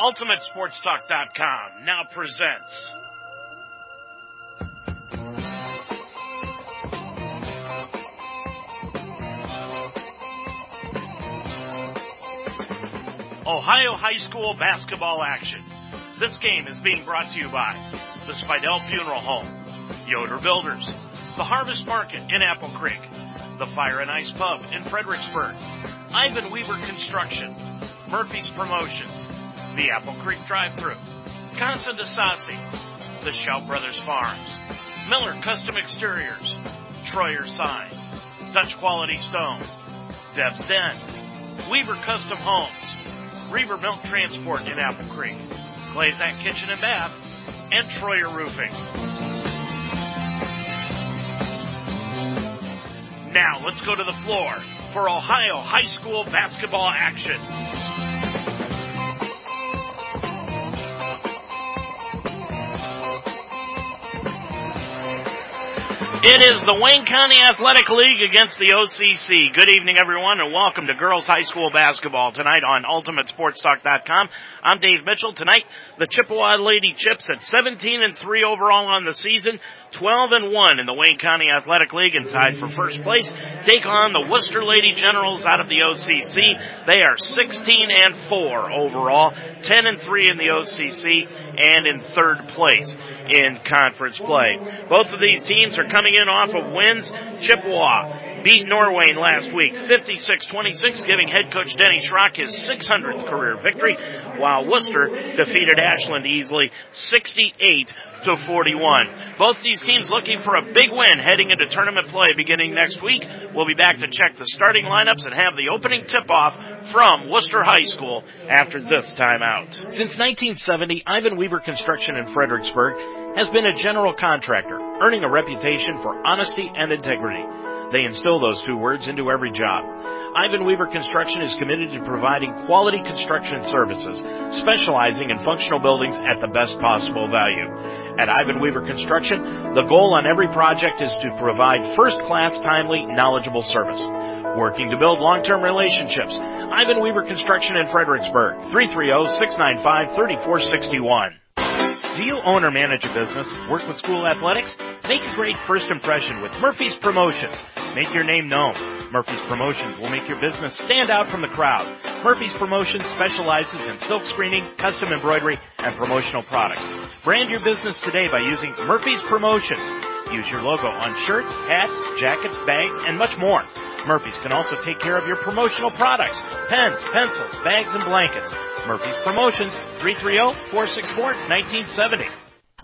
UltimateSportsTalk.com now presents. Ohio High School basketball action. This game is being brought to you by the Spidell Funeral Home, Yoder Builders, the Harvest Market in Apple Creek, the Fire and Ice Pub in Fredericksburg, Ivan Weaver Construction, Murphy's Promotions, the Apple Creek Drive-Thru, Casa de Sassi, the Shout Brothers Farms, Miller Custom Exteriors, Troyer Signs, Dutch Quality Stone, Deb's Den, Weaver Custom Homes, Reaver Milk Transport in Apple Creek, Clazak Kitchen and Bath, and Troyer Roofing. Now let's go to the floor for Ohio high school basketball action. It is the Wayne County Athletic League against the OCC. Good evening, everyone, and welcome to girls high school basketball tonight on UltimateSportsTalk.com. I'm Dave Mitchell. Tonight, the Chippewa Lady Chips at 17 and 3 overall on the season, 12 and 1 in the Wayne County Athletic League, and tied for first place. Take on the Wooster Lady Generals out of the OCC. They are 16 and 4 overall, 10 and 3 in the OCC, and in third place in conference play. Both of these teams are coming in off of wins. Chippewa beat Norwayne last week 56-26, giving head coach Denny Schrock his 600th career victory, while Wooster defeated Ashland easily 68 to 41. Both these teams looking for a big win heading into tournament play beginning next week. We'll be back to check the starting lineups and have the opening tip-off from Wooster High School after this timeout. Since 1970, Ivan Weaver Construction in Fredericksburg has been a general contractor, earning a reputation for honesty and integrity. They instill those two words into every job. Ivan Weaver Construction is committed to providing quality construction services, specializing in functional buildings at the best possible value. At Ivan Weaver Construction, the goal on every project is to provide first-class, timely, knowledgeable service. Working to build long-term relationships, Ivan Weaver Construction in Fredericksburg, 330-695-3461. Do you own or manage a business? Work with school athletics? Make a great first impression with Murphy's Promotions. Make your name known. Murphy's Promotions will make your business stand out from the crowd. Murphy's Promotions specializes in silk screening, custom embroidery, and promotional products. Brand your business today by using Murphy's Promotions. Use your logo on shirts, hats, jackets, bags, and much more. Murphy's can also take care of your promotional products, pens, pencils, bags, and blankets. Murphy's Promotions, 330-464-1970.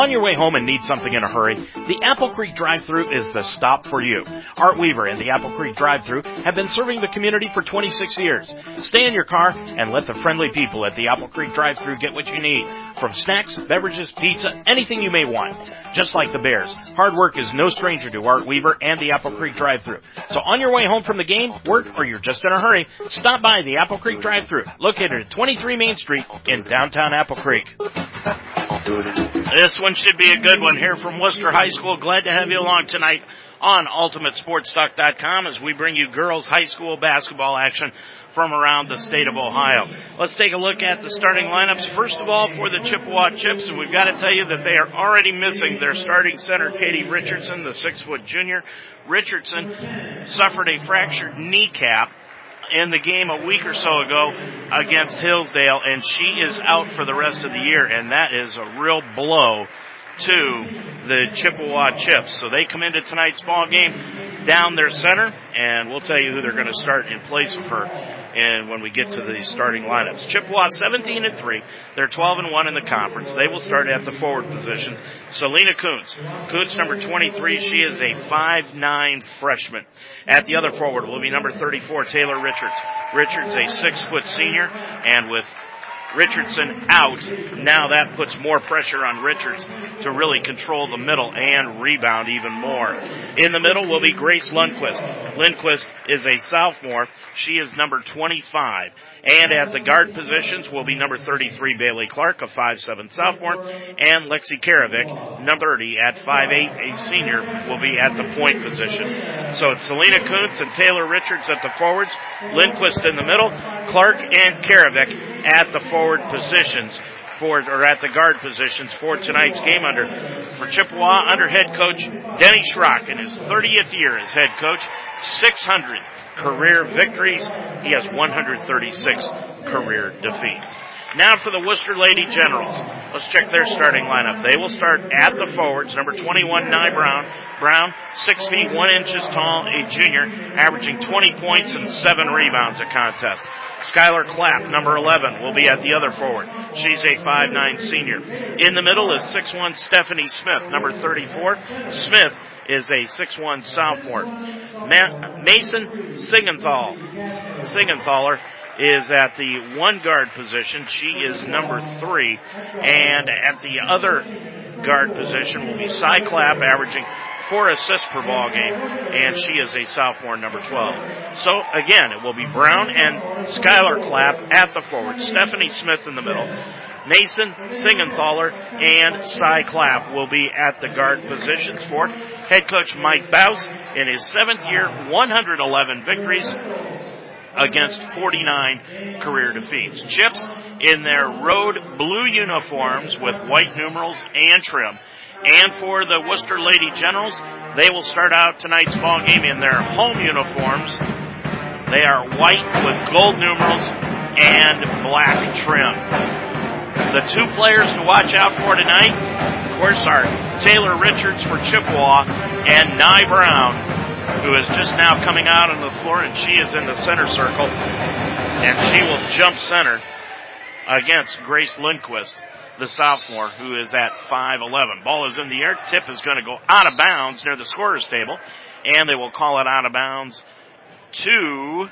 On your way home and need something in a hurry, the Apple Creek drive-thru is the stop for you. Art Weaver and the Apple Creek drive-thru have been serving the community for 26 years. Stay in your car and let the friendly people at the Apple Creek drive-thru get what you need. From snacks, beverages, pizza, anything you may want. Just like the Bears, hard work is no stranger to Art Weaver and the Apple Creek drive-thru. So on your way home from the game, work, or you're just in a hurry, stop by the Apple Creek drive-thru, located at 23 Main Street in downtown Apple Creek. This one should be a good one here from Wooster High School. Glad to have you along tonight on UltimateSportsTalk.com as we bring you girls high school basketball action from around the state of Ohio. Let's take a look at the starting lineups. First of all, for the Chippewa Chips, and we've got to tell you that they are already missing their starting center, Katie Richardson, the six foot junior. Richardson suffered a fractured kneecap in the game a week or so ago against Hillsdale, and she is out for the rest of the year, and that is a real blow to the Chippewa Chips. So they come into tonight's ball game down their center, and we'll tell you who they're going to start in place of her and when we get to the starting lineups. Chippewa 17 and 3. They're 12 and 1 in the conference. They will start at the forward positions. Selena Kuntz. Kuntz number 23. She is a 5'9 freshman. At the other forward will be number 34, Taylor Richards. Richards, a six foot senior, and with Richardson out. Now that puts more pressure on Richards to really control the middle and rebound even more. In the middle will be Grace Lundquist. Lundquist is a sophomore. She is number 25. And at the guard positions will be number 33 Bailey Clark, a 5'7 sophomore, and Lexi Karavik, number 30 at 5'8, a senior, will be at the point position. So it's Selena Kuntz and Taylor Richards at the forwards, Lindquist in the middle, Clark and Karavik at the forward positions for, or at the guard positions for tonight's game under, for Chippewa under head coach Denny Schrock in his 30th year as head coach, 600 career victories. He has 136 career defeats. Now for the Wooster Lady Generals. Let's check their starting lineup. They will start at the forwards. Number 21, Nye Brown. Brown, 6 feet 1 inches tall, a junior, averaging 20 points and 7 rebounds a contest. Skylar Clapp, number 11, will be at the other forward. She's a 5'9 senior. In the middle is 6'1 Stephanie Smith, number 34. Smith is a 6'1 sophomore. Ma- Mason Sigenthal, Sigenthaler is at the one guard position. She is number three. And at the other guard position will be Cy Clapp averaging four assists per ball game, and she is a sophomore, number 12. So again, it will be Brown and Skylar Clapp at the forward, Stephanie Smith in the middle, Mason Singenthaler and Cy Clapp will be at the guard positions for head coach Mike Bouse in his seventh year, 111 victories against 49 career defeats. Chips in their road blue uniforms with white numerals and trim. And for the Wooster Lady Generals, they will start out tonight's ball game in their home uniforms. They are white with gold numerals and black trim. The two players to watch out for tonight, of course, are Taylor Richards for Chippewa and Nye Brown, who is just now coming out on the floor, and she is in the center circle, and she will jump center against Grace Lindquist the sophomore, who is at 5'11. Ball is in the air. Tip is going to go out of bounds near the scorer's table, and they will call it out of bounds to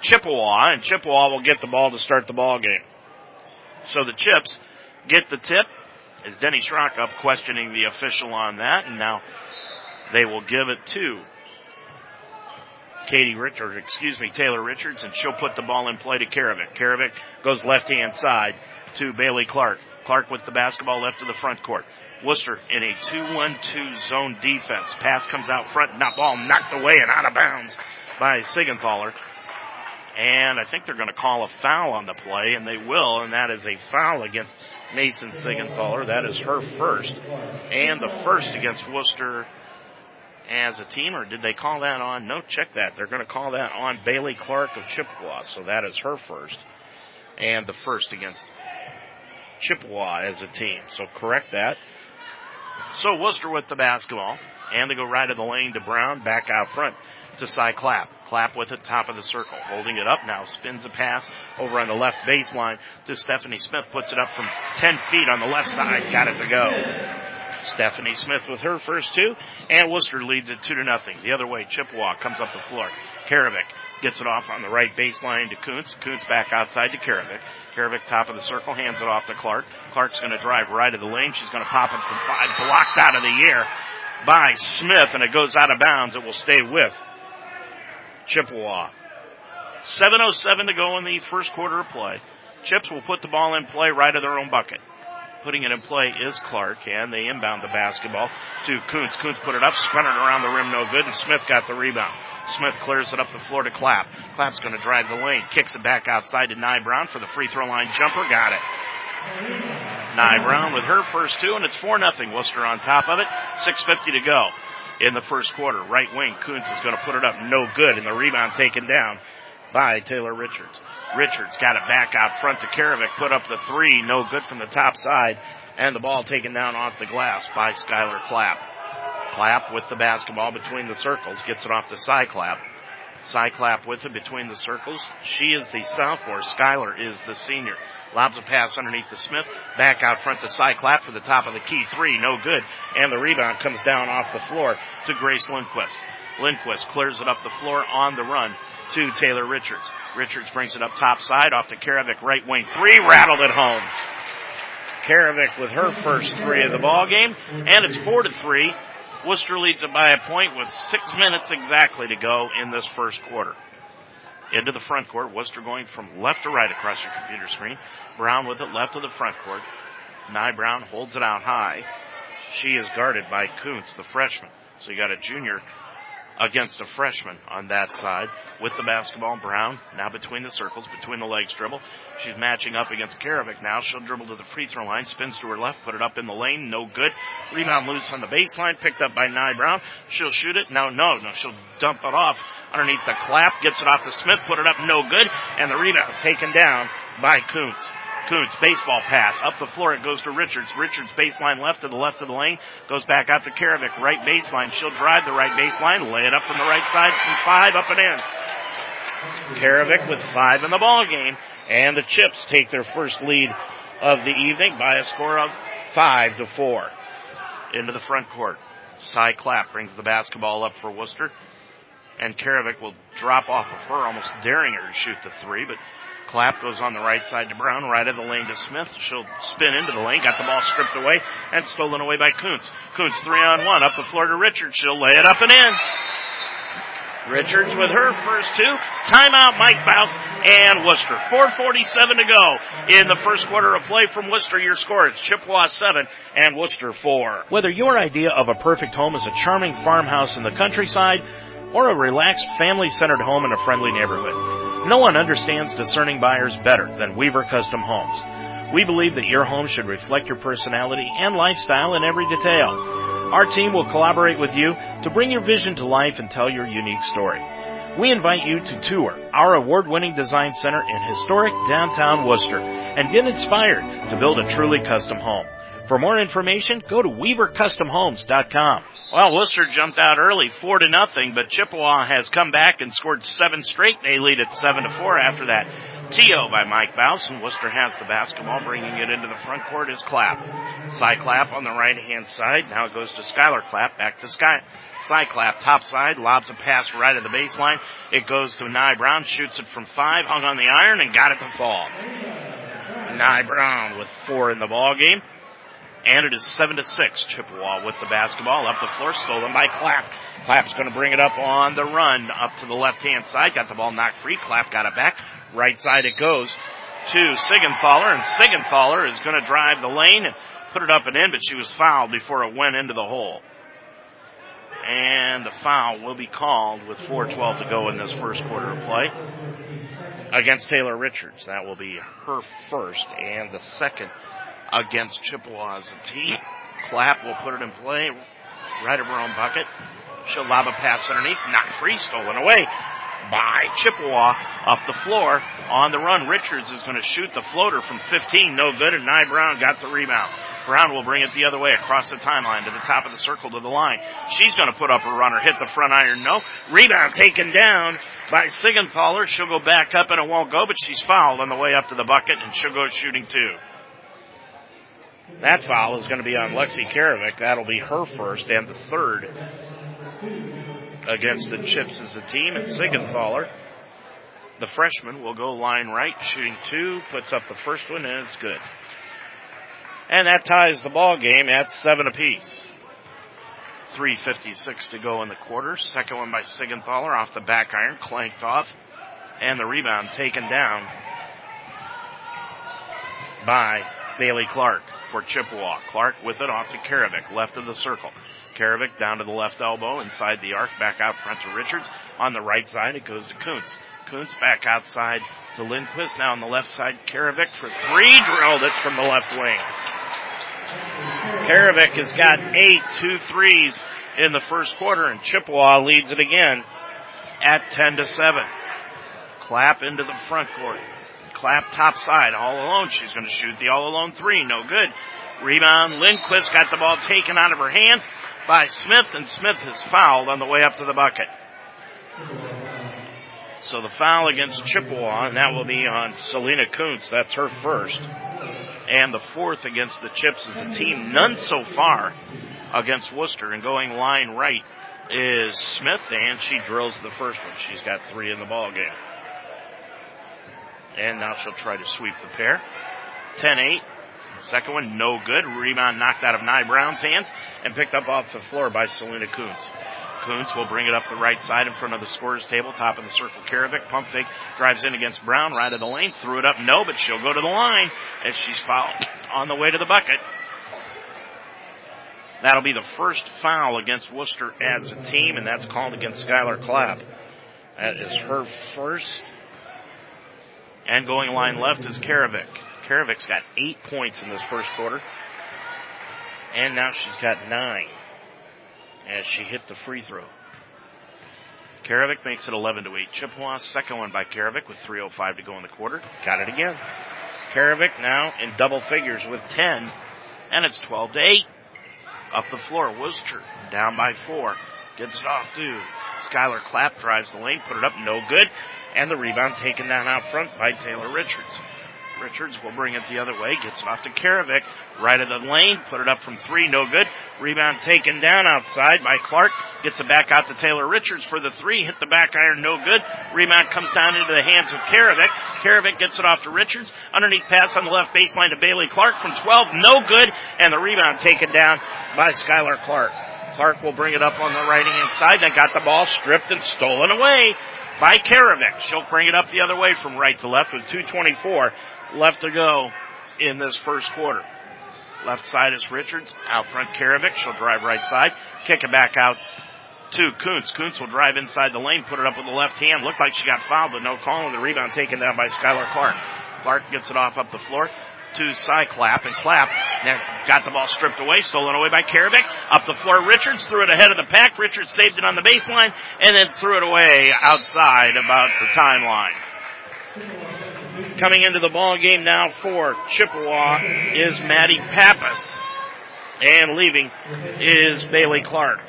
Chippewa, and Chippewa will get the ball to start the ball game. So the Chips get the tip. Is Denny Schrock up questioning the official on that, and now they will give it to Katie Richards, excuse me, Taylor Richards, and she'll put the ball in play to Karavik. Karavik goes left hand side to Bailey Clark. Clark with the basketball left of the front court. Wooster in a 2-1-2 zone defense. Pass comes out front, not ball knocked away and out of bounds by Sigenthaler. And I think they're going to call a foul on the play, and they will, and that is a foul against Mason Sigenthaler. That is her first, and the first against Wooster as a team, or did they call that on? No, check that. They're going to call that on Bailey Clark of Chippewa, so that is her first, and the first against Chippewa as a team. So correct that. So Wooster with the basketball, and they go right of the lane to Brown, back out front to Cy Clapp. Clapp with it, top of the circle, holding it up now, spins a pass over on the left baseline to Stephanie Smith, puts it up from 10 feet on the left side, got it to go. Stephanie Smith with her first two, and Wooster leads it two to nothing. The other way, Chippewa comes up the floor. Karavik gets it off on the right baseline to Kuntz. Kuntz back outside to Karavik. Karavik top of the circle, hands it off to Clark. Clark's going to drive right of the lane. She's going to pop it from five, blocked out of the air by Smith, and it goes out of bounds. It will stay with Chippewa. 7.07 to go in the first quarter of play. Chips will put the ball in play right of their own bucket. Putting it in play is Clark, and they inbound the basketball to Kuntz. Kuntz put it up, spun it around the rim, no good, and Smith got the rebound. Smith clears it up the floor to Clapp. Clapp's going to drive the lane, kicks it back outside to Nye Brown for the free throw line jumper. Got it. Nye Brown with her first two, and it's 4 nothing. Wooster on top of it. 6.50 to go in the first quarter. Right wing, Kuntz is going to put it up. No good, and the rebound taken down by Taylor Richards. Richards got it back out front to Karavik, put up the three, no good from the top side, and the ball taken down off the glass by Skylar Clapp. Clapp with the basketball between the circles, gets it off to Cy Clapp. Cy Clapp with it between the circles. She is the sophomore. Skylar is the senior. Lobs a pass underneath the Smith. Back out front to Cy Clapp for the top of the key three. No good. And the rebound comes down off the floor to Grace Lindquist. Lindquist clears it up the floor on the run to Taylor Richards. Richards brings it up top side off to Karavik right wing three. Rattled it home. Karavik with her first three of the ball game. And it's four to three. Wooster leads it by a point with six minutes exactly to go in this first quarter. Into the front court, Wooster going from left to right across your computer screen. Brown with it left of the front court. Nye Brown holds it out high. She is guarded by Kuntz, the freshman. So you got a junior against a freshman on that side with the basketball. Brown now between the circles, between the legs dribble. She's matching up against Karavik now. She'll dribble to the free throw line, spins to her left, put it up in the lane, no good. Rebound loose on the baseline, picked up by Nye Brown. She'll shoot it. No, no, no. She'll dump it off underneath the clap, gets it off to Smith, put it up, no good, and the rebound taken down by Kuntz. Kuntz, baseball pass. Up the floor, it goes to Richards. Richards, baseline left to the left of the lane. Goes back out to Karavik, right baseline. She'll drive the right baseline, lay it up from the right side from five, up and in. Karavik with five in the ball game. And the Chips take their first lead of the evening by a score of five to four. Into the front court. Cy Clapp brings the basketball up for Wooster. And Karavik will drop off of her, almost daring her to shoot the three, but Clapp goes on the right side to Brown, right of the lane to Smith. She'll spin into the lane, got the ball stripped away and stolen away by Kuntz. Kuntz three on one, up the floor to Richards. She'll lay it up and in. Richards with her first two. Timeout, Mike Bouse and Wooster. 4.47 to go in the first quarter of play from Wooster. Your score is Chippewa 7 and Wooster 4. Whether your idea of a perfect home is a charming farmhouse in the countryside or a relaxed family-centered home in a friendly neighborhood, no one understands discerning buyers better than Weaver Custom Homes. We believe that your home should reflect your personality and lifestyle in every detail. Our team will collaborate with you to bring your vision to life and tell your unique story. We invite you to tour our award-winning design center in historic downtown Wooster and get inspired to build a truly custom home. For more information, go to weavercustomhomes.com. Well, Wooster jumped out early, four to nothing, but Chippewa has come back and scored seven straight. They lead at seven to four after that. TO by Mike Bouse, and Wooster has the basketball, bringing it into the front court is Clapp. Cy Clapp on the right hand side. Now it goes to Skylar Clapp, back to Sky. Cy Clapp, top side, lobs a pass right at the baseline. It goes to Nye Brown, shoots it from five, hung on the iron, and got it to fall. Nye Brown with four in the ball game. And it is seven to six. Chippewa with the basketball up the floor, stolen by Clapp. Clapp's going to bring it up on the run up to the left hand side. Got the ball knocked free. Clapp got it back. Right side it goes to Sigenthaler, and Sigenthaler is going to drive the lane and put it up and in, but she was fouled before it went into the hole. And the foul will be called with 4.12 to go in this first quarter of play against Taylor Richards. That will be her first and the second against Chippewa as a team. Clapp will put it in play right of her own bucket. She'll lob a pass underneath, not free, stolen away by Chippewa up the floor on the run. Richards is going to shoot the floater from 15, no good, and Nye Brown got the rebound. Brown will bring it the other way across the timeline to the top of the circle to the line. She's going to put up a runner, hit the front iron, no. Rebound taken down by Sigenthaler. She'll go back up and it won't go, but she's fouled on the way up to the bucket and she'll go shooting two. That foul is going to be on Lexi Karavik. That'll be her first and the third against the Chips as a team. And Sigenthaler, the freshman, will go line right, shooting two, puts up the first one, and it's good. And that ties the ball game at seven apiece. 3.56 to go in the quarter. Second one by Sigenthaler off the back iron, clanked off, and the rebound taken down by Bailey Clark for Chippewa. Clark with it off to Karavik, left of the circle. Karavik down to the left elbow, inside the arc, back out front to Richards. On the right side, it goes to Kuntz. Kuntz back outside to Lindquist. Now on the left side, Karavik for three, drilled it from the left wing. Karavik has got eight, two threes in the first quarter, and Chippewa leads it again at 10 to 7. Clapp into the front court. Clapp top side, all alone. She's going to shoot the all alone three. No good. Rebound. Lindquist got the ball taken out of her hands by Smith, and Smith is fouled on the way up to the bucket. So the foul against Chippewa, and that will be on Selena Kuntz. That's her first. And the fourth against the Chips is a team none so far against Wooster. And going line right is Smith, and she drills the first one. She's got three in the ball game. And now she'll try to sweep the pair. 10-8. Second one, no good. Rebound knocked out of Nye Brown's hands and picked up off the floor by Selena Kuntz. Kuntz will bring it up the right side in front of the scorer's table, top of the circle. Karavik, pump fake, drives in against Brown, right of the lane, threw it up, no, but she'll go to the line as she's fouled on the way to the bucket. That'll be the first foul against Wooster as a team, and that's called against Skylar Clapp. That is her first. And going line left is Karavik. Karavik's got eight points in this first quarter. And now she's got nine as she hit the free throw. Karavik makes it 11 to 8. Chippewa, second one by Karavik with 3.05 to go in the quarter. Got it again. Karavik now in double figures with 10, and it's 12 to 8. Up the floor, Wooster down by four. Gets it off to Skylar Clapp, drives the lane, put it up, no good. And the rebound taken down out front by Taylor Richards. Richards will bring it the other way, gets it off to Karavik, right of the lane, put it up from three, no good. Rebound taken down outside by Clark, gets it back out to Taylor Richards for the three, hit the back iron, no good. Rebound comes down into the hands of Karavik. Karavik gets it off to Richards, underneath pass on the left baseline to Bailey Clark from 12, no good, and the rebound taken down by Skylar Clark. Clark will bring it up on the right hand side, then got the ball stripped and stolen away by Karavik. She'll bring it up the other way from right to left with 224 left to go in this first quarter. Left side is Richards. Out front, Karavik. She'll drive right side. Kick it back out to Kuntz. Kuntz will drive inside the lane, put it up with the left hand. Looked like she got fouled, but no call. And the rebound taken down by Skylar Clark. Clark gets it off up the floor to Cy Clapp and Clapp. Now got the ball stripped away, stolen away by Karavik. Up the floor, Richards threw it ahead of the pack. Richards saved it on the baseline and then threw it away outside about the timeline. Coming into the ball game now for Chippewa is Maddie Pappas. And leaving is Bailey Clark.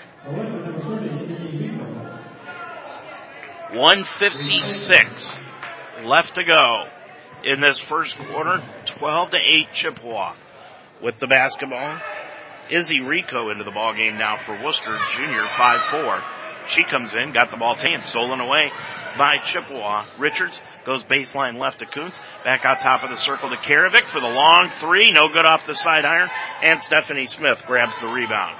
156 left to go in this first quarter. 12 to 8 Chippewa with the basketball. Izzy Rico into the ball game now for Wooster, junior, 5-4. She comes in, got the ball taken, stolen away by Chippewa. Richards goes baseline left to Kuntz. Back out top of the circle to Karavik for the long three. No good off the side iron. And Stephanie Smith grabs the rebound.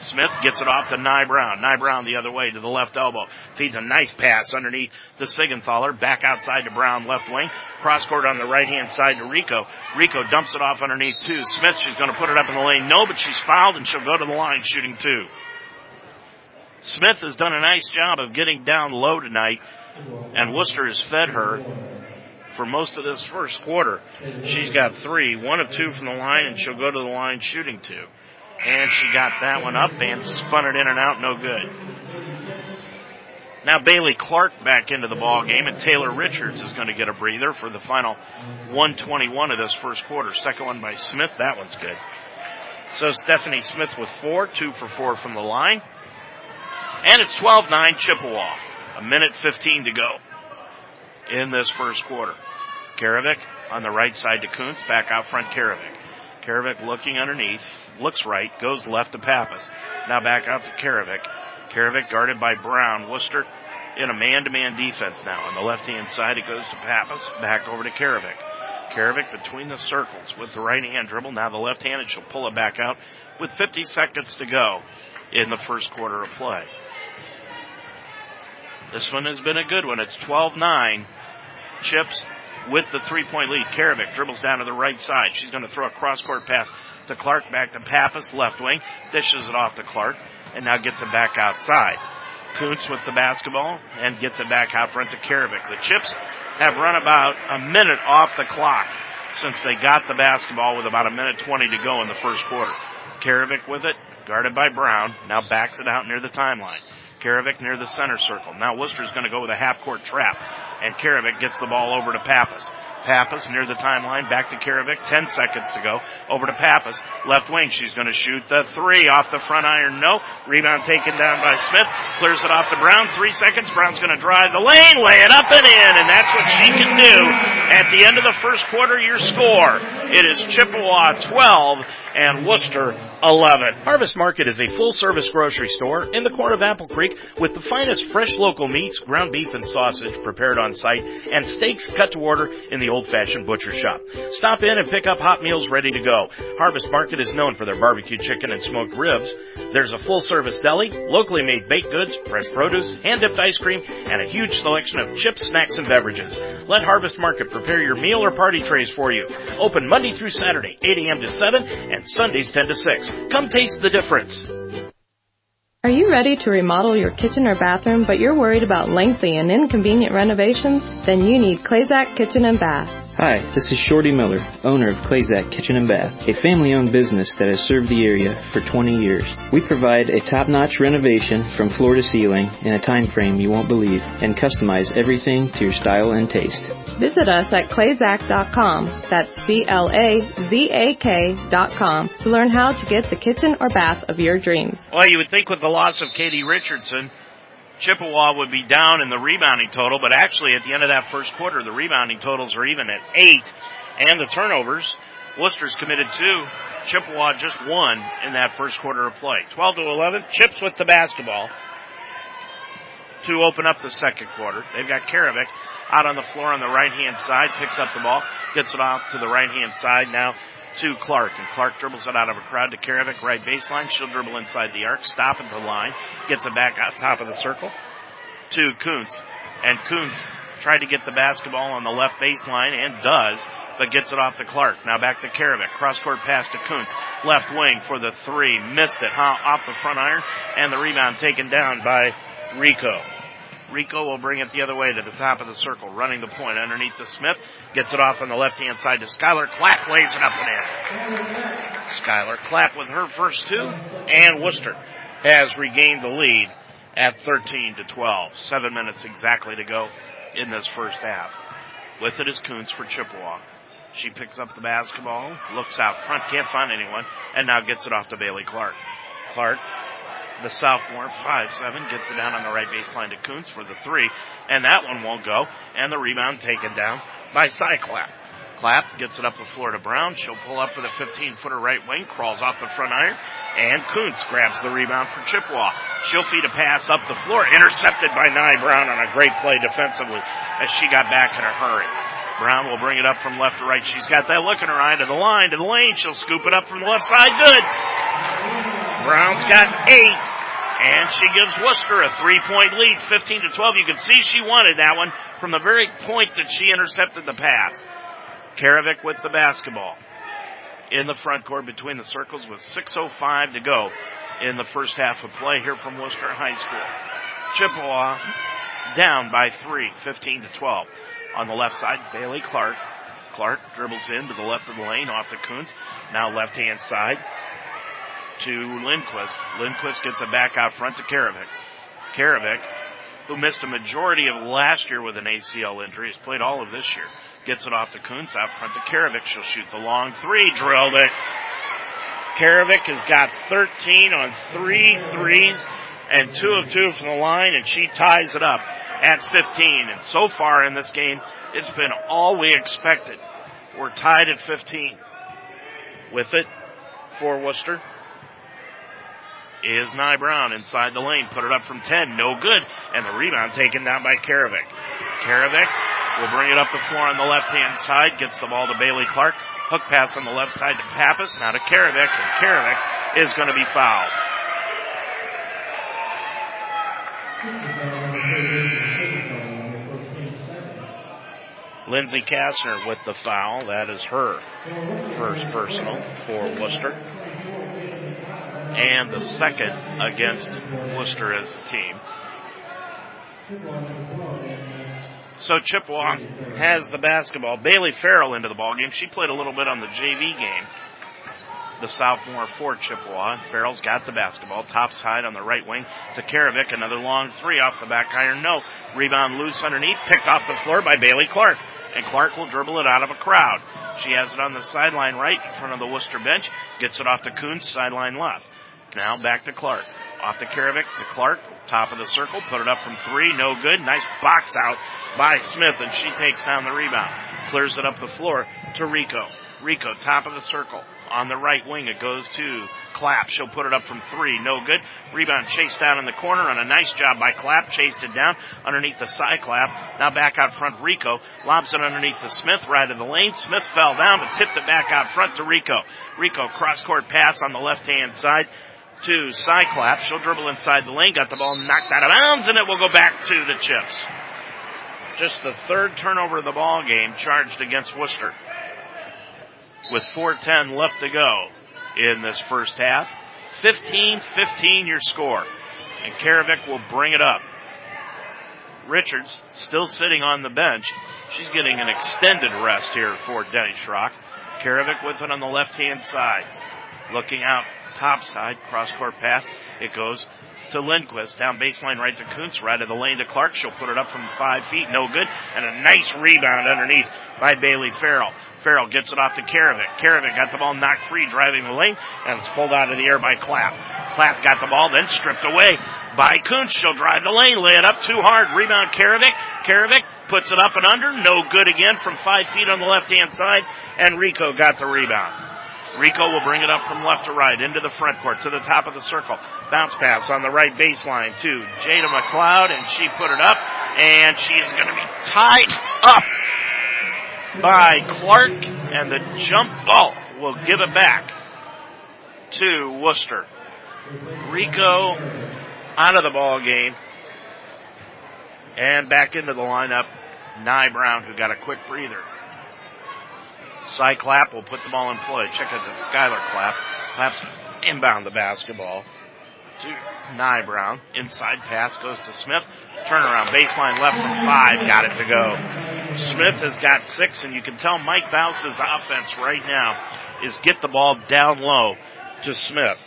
Smith gets it off to Nye Brown. Nye Brown the other way to the left elbow. Feeds a nice pass underneath to Sigenthaler. Back outside to Brown left wing. Cross court on the right hand side to Rico. Rico dumps it off underneath two. Smith, she's going to put it up in the lane. No, but she's fouled and she'll go to the line shooting two. Smith has done a nice job of getting down low tonight, and Wooster has fed her for most of this first quarter. She's got three, one of two from the line, and she'll go to the line shooting two. And she got that one up and spun it in and out, no good. Now Bailey Clark back into the ball game, and Taylor Richards is going to get a breather for the final 121 of this first quarter. Second one by Smith, that one's good. So Stephanie Smith with four, two for four from the line. And it's 12-9 Chippewa. A minute 15 to go in this first quarter. Karavik on the right side to Kuntz, back out front Karavik. Karavik looking underneath, looks right, goes left to Pappas. Now back out to Karavik. Karavik guarded by Brown. Wooster in a man-to-man defense now. On the left-hand side, it goes to Pappas, back over to Karavik. Karavik between the circles with the right hand dribble. Now the left handed, she'll pull it back out with 50 seconds to go in the first quarter of play. This one has been a good one. It's 12-9. Chips with the three-point lead. Karavik dribbles down to the right side. She's going to throw a cross-court pass to Clark back to Pappas, left wing. Dishes it off to Clark and now gets it back outside. Kuntz with the basketball and gets it back out front to Karavik. The Chips have run about a minute off the clock since they got the basketball with about a minute 20 to go in the first quarter. Karavik with it, guarded by Brown, now backs it out near the timeline. Karavik near the center circle. Now Wooster's going to go with a half court trap, and Karavik gets the ball over to Pappas. Pappas near the timeline, back to Karavik, 10 seconds to go. Over to Pappas, left wing, she's gonna shoot the three off the front iron, no. Rebound taken down by Smith, clears it off to Brown, three seconds, Brown's gonna drive the lane, lay it up and in, and that's what she can do. At the end of the first quarter, your score, it is Chippewa 12 and Wooster 11. Harvest Market is a full service grocery store in the corner of Apple Creek with the finest fresh local meats, ground beef and sausage prepared on site, and steaks cut to order in the old fashioned butcher shop. Stop in and pick up hot meals ready to go. Harvest Market is known for their barbecue chicken and smoked ribs. There's a full service deli, locally made baked goods, fresh produce, hand dipped ice cream, and a huge selection of chips, snacks, and beverages. Let Harvest Market prepare your meal or party trays for you. Open Monday through Saturday, 8 a.m. to 7, and Sundays 10 to 6. Come taste the difference. Are you ready to remodel your kitchen or bathroom, but you're worried about lengthy and inconvenient renovations? Then you need Clazak Kitchen and Bath. Hi, this is Shorty Miller, owner of Clazak Kitchen and Bath, a family-owned business that has served the area for 20 years. We provide a top-notch renovation from floor to ceiling in a time frame you won't believe and customize everything to your style and taste. Visit us at clazak.com, that's C-L-A-Z-A-K dot com, to learn how to get the kitchen or bath of your dreams. Well, you would think with the loss of Katie Richardson, Chippewa would be down in the rebounding total, but actually at the end of that first quarter, the rebounding totals are even at eight, and the turnovers, Wooster's committed two. Chippewa just one in that first quarter of play. 12 to 11, Chips with the basketball to open up the second quarter. They've got Karavik out on the floor on the right hand side, picks up the ball, gets it off to the right hand side now to Clark, and Clark dribbles it out of a crowd to Karavik, right baseline. She'll dribble inside the arc, stop at the line, gets it back out top of the circle to Kuntz, and Kuntz tried to get the basketball on the left baseline and does, but gets it off to Clark. Now back to Karavik, cross court pass to Kuntz, left wing for the three, missed it, huh? off the front iron, and the rebound taken down by Rico. Rico will bring it the other way to the top of the circle, running the point underneath the Smith. Gets it off on the left hand side to Skylar Clapp, lays it up and in. Skylar Clapp with her first two, and Wooster has regained the lead at 13 to 12. Seven minutes exactly to go in this first half. With it is Kuntz for Chippewa. She picks up the basketball, looks out front, can't find anyone, and now gets it off to Bailey Clark. Clark the sophomore, five seven, gets it down on the right baseline to Kuntz for the three, and that one won't go, and the rebound taken down by Cyclap. Clapp gets it up the floor to Brown. She'll pull up for the 15 footer right wing, crawls off the front iron, and Kuntz grabs the rebound for Chippewa. She'll feed a pass up the floor, intercepted by Nye Brown on a great play defensively as she got back in a hurry. Brown will bring it up from left to right. She's got that look in her eye to the line, to the lane. She'll scoop it up from the left side. Good. Brown's got eight. And she gives Wooster a three point lead, 15 to 12. You can see she wanted that one from the very point that she intercepted the pass. Karavik with the basketball in the front court between the circles with 6.05 to go in the first half of play here from Wooster High School. Chippewa down by three, 15 to 12. On the left side, Bailey Clark. Clark dribbles in to the left of the lane off the Kuntz. Now left hand side to Lindquist. Lindquist gets it back out front to Karavik. Karavik, who missed a majority of last year with an ACL injury, has played all of this year. Gets it off to Kuntz out front to Karavik. She'll shoot the long three. Drilled it. Karavik has got 13 on three threes and two of two from the line, and she ties it up at 15. And so far in this game, it's been all we expected. We're tied at 15. With it for Wooster is Nye Brown inside the lane. Put it up from 10. No good. And the rebound taken down by Karavik. Karavik will bring it up the floor on the left hand side. Gets the ball to Bailey Clark. Hook pass on the left side to Pappas. Now to Karavik. And Karavik is going to be fouled. Lindsey Kastner with the foul. That is her first personal for Wooster. And the second against Wooster as a team. So Chippewa has the basketball. Bailey Farrell into the ball game. She played a little bit on the JV game the sophomore for Chippewa. Farrell's got the basketball, top side on the right wing to Karavik. Another long three off the back iron. No. Rebound loose underneath, picked off the floor by Bailey Clark. And Clark will dribble it out of a crowd. She has it on the sideline right in front of the Wooster bench. Gets it off to Kuntz, sideline left. Now back to Clark. Off to Karavik to Clark. Top of the circle. Put it up from three. No good. Nice box out by Smith and she takes down the rebound. Clears it up the floor to Rico. Rico, top of the circle. On the right wing, it goes to Clapp. She'll put it up from three. No good. Rebound chased down in the corner on a nice job by Clapp. Chased it down underneath the side clap. Now back out front, Rico. Lobs it underneath the Smith, right in the lane. Smith fell down, but tipped it back out front to Rico. Rico, cross court pass on the left hand side to Cy Clapp. She'll dribble inside the lane, got the ball knocked out of bounds, and it will go back to the Chips. Just the third turnover of the ball game charged against Wooster with 4.10 left to go in this first half. 15-15 your score. And Karavik will bring it up. Richards still sitting on the bench. She's getting an extended rest here for Denny Schrock. Karavik with it on the left hand side. Looking out top side, cross court pass. It goes to Lindquist. Down baseline right to Kuntz. Right of the lane to Clark. She'll put it up from five feet. No good. And a nice rebound underneath by Bailey Farrell. Farrell gets it off to Karavik. Karavik got the ball knocked free driving the lane and it's pulled out of the air by Clapp. Clapp got the ball then stripped away by Kuntz. She'll drive the lane, lay it up too hard. Rebound Karavik. Karavik puts it up and under. No good again from five feet on the left hand side and Rico got the rebound. Rico will bring it up from left to right into the front court to the top of the circle. Bounce pass on the right baseline to Jada McLeod and she put it up and she is going to be tied up by Clark and the jump ball will give it back to Wooster. Rico out of the ball game and back into the lineup. Nye Brown who got a quick breather. Cy Clapp will put the ball in play. Check it to Skylar Clapp. Claps inbound the basketball to Nye Brown. Inside pass goes to Smith. Turnaround baseline left from five. Got it to go. Smith has got six and you can tell Mike Bouse's offense right now is get the ball down low to Smith.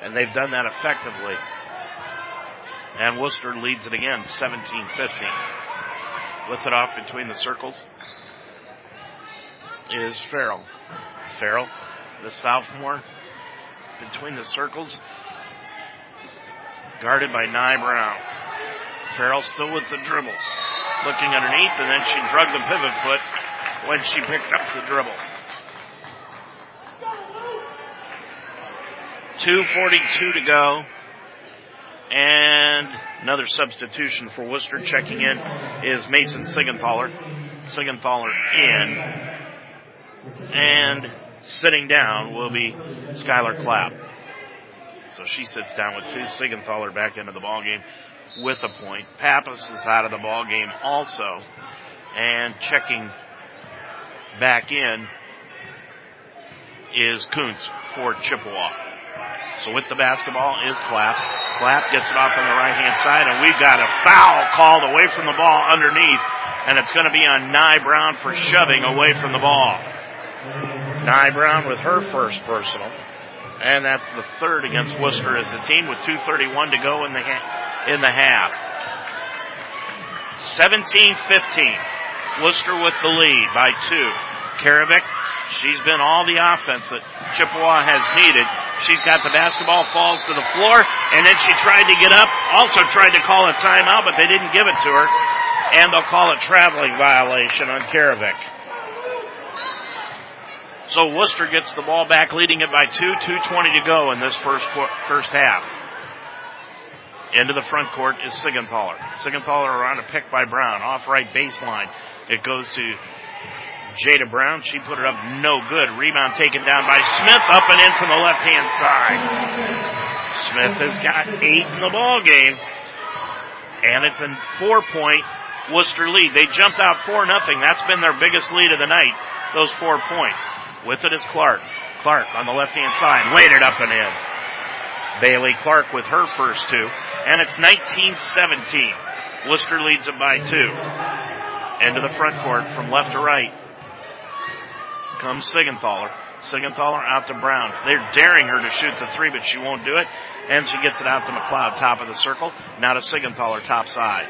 And they've done that effectively. And Wooster leads it again, 17-15. With it off between the circles is Farrell. Farrell, the sophomore, between the circles, guarded by Nye Brown. Farrell still with the dribble. Looking underneath, and then she drug the pivot foot when she picked up the dribble. 2.42 to go. And another substitution for Wooster checking in is Mason Sigenthaler. Sigenthaler in. And sitting down will be Skylar Clapp. So she sits down with two. Sigenthaler back into the ball game with a point. Pappas is out of the ball game also. And checking back in is Kuntz for Chippewa. So with the basketball is Clapp. Clapp gets it off on the right hand side and we've got a foul called away from the ball underneath and it's going to be on Nye Brown for shoving away from the ball. Nye Brown with her first personal. And that's the third against Wooster as a team with 2.31 to go in the, ha- in the half. 17-15. Wooster with the lead by two. Karavik, she's been all the offense that Chippewa has needed. She's got the basketball, falls to the floor, and then she tried to get up, also tried to call a timeout, but they didn't give it to her. And they'll call a traveling violation on Karavik. So Wooster gets the ball back, leading it by two, 2.20 to go in this first, first half. Into the front court is Sigenthaler. Sigenthaler around a pick by Brown, off right baseline. It goes to Jada Brown. She put it up no good. Rebound taken down by Smith, up and in from the left hand side. Smith has got eight in the ball game. And it's a four point Wooster lead. They jumped out four nothing. That's been their biggest lead of the night, those four points. With it is Clark. Clark on the left hand side, laid it up and in. Bailey Clark with her first two, and it's 19-17. Wooster leads it by two. Into the front court from left to right comes Sigenthaler. Sigenthaler out to Brown. They're daring her to shoot the three, but she won't do it. And she gets it out to McLeod, top of the circle. Now to Sigenthaler, top side.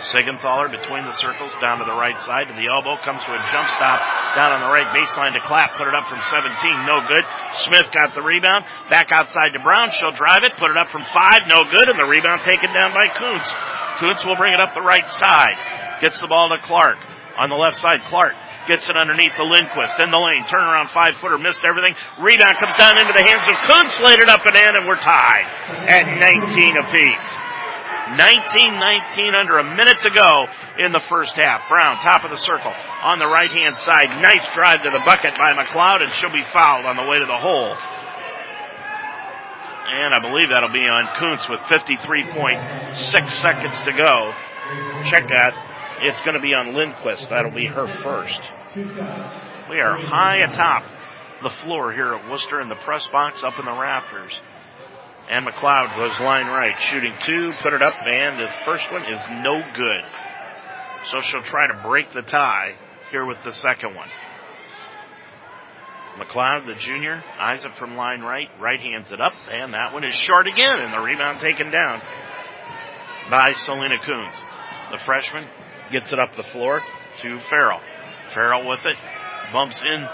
Sigenthaler between the circles down to the right side to the elbow comes to a jump stop down on the right baseline to Clapp. Put it up from 17. No good. Smith got the rebound. Back outside to Brown. She'll drive it. Put it up from five. No good. And the rebound taken down by Kuntz. Kuntz will bring it up the right side. Gets the ball to Clark. On the left side, Clark gets it underneath the Lindquist in the lane. Turnaround five footer, missed everything. Rebound comes down into the hands of Kuntz, laid it up and in, and we're tied at 19 apiece. 19-19 under a minute to go in the first half. Brown, top of the circle, on the right hand side. Nice drive to the bucket by McLeod, and she'll be fouled on the way to the hole. And I believe that'll be on Kuntz with 53.6 seconds to go. Check that. It's going to be on Lindquist. That'll be her first. We are high atop the floor here at Wooster in the press box up in the rafters. And McLeod was line right, shooting two, put it up, and the first one is no good. So she'll try to break the tie here with the second one. McLeod, the junior, eyes it from line right, right hands it up, and that one is short again, and the rebound taken down by Selena Kuntz. The freshman gets it up the floor to Farrell. Farrell with it, bumps in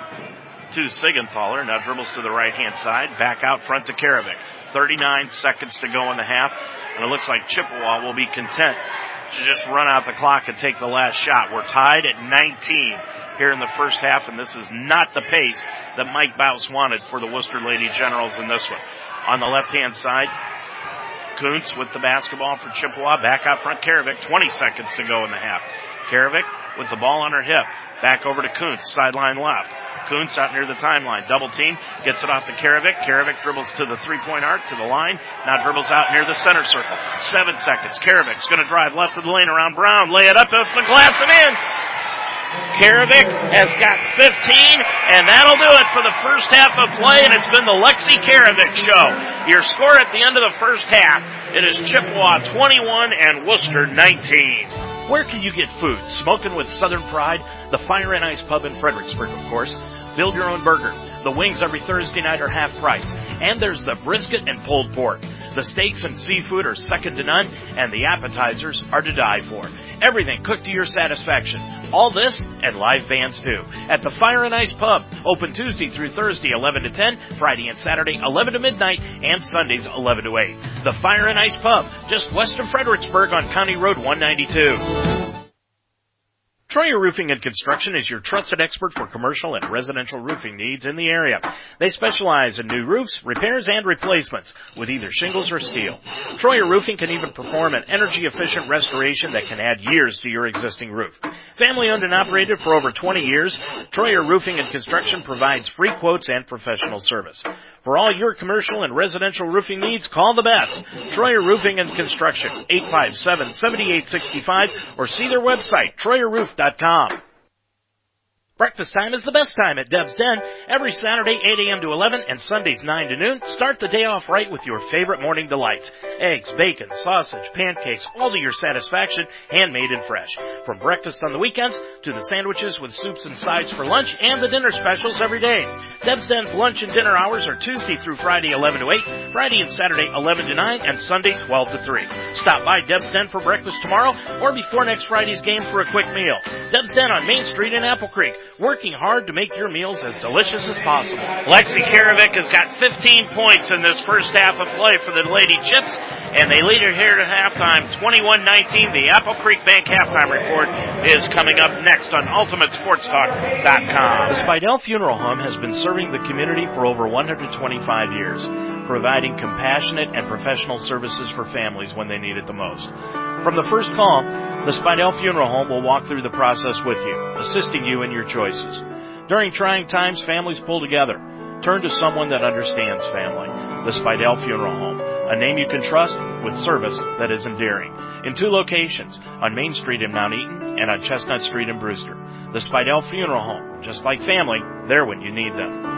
to Sigenthaler, now dribbles to the right hand side, back out front to Karavik. 39 seconds to go in the half, and it looks like Chippewa will be content to just run out the clock and take the last shot. We're tied at 19 here in the first half, and this is not the pace that Mike Bouse wanted for the Wooster Lady Generals in this one. On the left-hand side, Kuntz with the basketball for Chippewa. Back out front, Karavik. 20 seconds to go in the half. Karavik with the ball on her hip. Back over to Kuntz, sideline left. Kuntz out near the timeline. Double team. Gets it off to Karavik. Karavik dribbles to the three point arc to the line. Now dribbles out near the center circle. Seven seconds. Karavik's gonna drive left of the lane around Brown. Lay it up off the glass and in. Karavik has got 15, and that'll do it for the first half of play, and it's been the Lexi Karavik show. Your score at the end of the first half, it is Chippewa 21 and Wooster 19. Where can you get food? Smoking with Southern Pride, the Fire and Ice Pub in Fredericksburg, of course. Build your own burger. The wings every Thursday night are half price. And there's the brisket and pulled pork. The steaks and seafood are second to none, and the appetizers are to die for. Everything cooked to your satisfaction. All this and live bands too. At the Fire and Ice Pub. Open Tuesday through Thursday 11 to 10, Friday and Saturday 11 to midnight, and Sundays 11 to 8. The Fire and Ice Pub, just west of Fredericksburg on County Road 192. Troyer Roofing and Construction is your trusted expert for commercial and residential roofing needs in the area. They specialize in new roofs, repairs, and replacements with either shingles or steel. Troyer Roofing can even perform an energy efficient restoration that can add years to your existing roof. Family owned and operated for over 20 years, Troyer Roofing and Construction provides free quotes and professional service. For all your commercial and residential roofing needs, call the best. Troyer Roofing and Construction, 857-7865 or see their website, TroyerRoof.com. Sports.com Breakfast time is the best time at Deb's Den. Every Saturday, 8 a.m. to 11 and Sundays, 9 to noon. Start the day off right with your favorite morning delights. Eggs, bacon, sausage, pancakes, all to your satisfaction, handmade and fresh. From breakfast on the weekends to the sandwiches with soups and sides for lunch and the dinner specials every day. Deb's Den's lunch and dinner hours are Tuesday through Friday, 11 to 8, Friday and Saturday, 11 to 9, and Sunday, 12 to 3. Stop by Deb's Den for breakfast tomorrow or before next Friday's game for a quick meal. Deb's Den on Main Street in Apple Creek working hard to make your meals as delicious as possible. Lexi Karavik has got 15 points in this first half of play for the Lady Chips, and they lead it here at halftime, 21-19. The Apple Creek Bank halftime report is coming up next on UltimateSportsTalk.com. The Spidell Funeral Home has been serving the community for over 125 years, providing compassionate and professional services for families when they need it the most. From the first call, the Spidell Funeral Home will walk through the process with you, assisting you in your choices. During trying times, families pull together. Turn to someone that understands family. The Spidell Funeral Home, a name you can trust with service that is endearing. In two locations, on Main Street in Mount Eaton and on Chestnut Street in Brewster. The Spidell Funeral Home, just like family, there when you need them.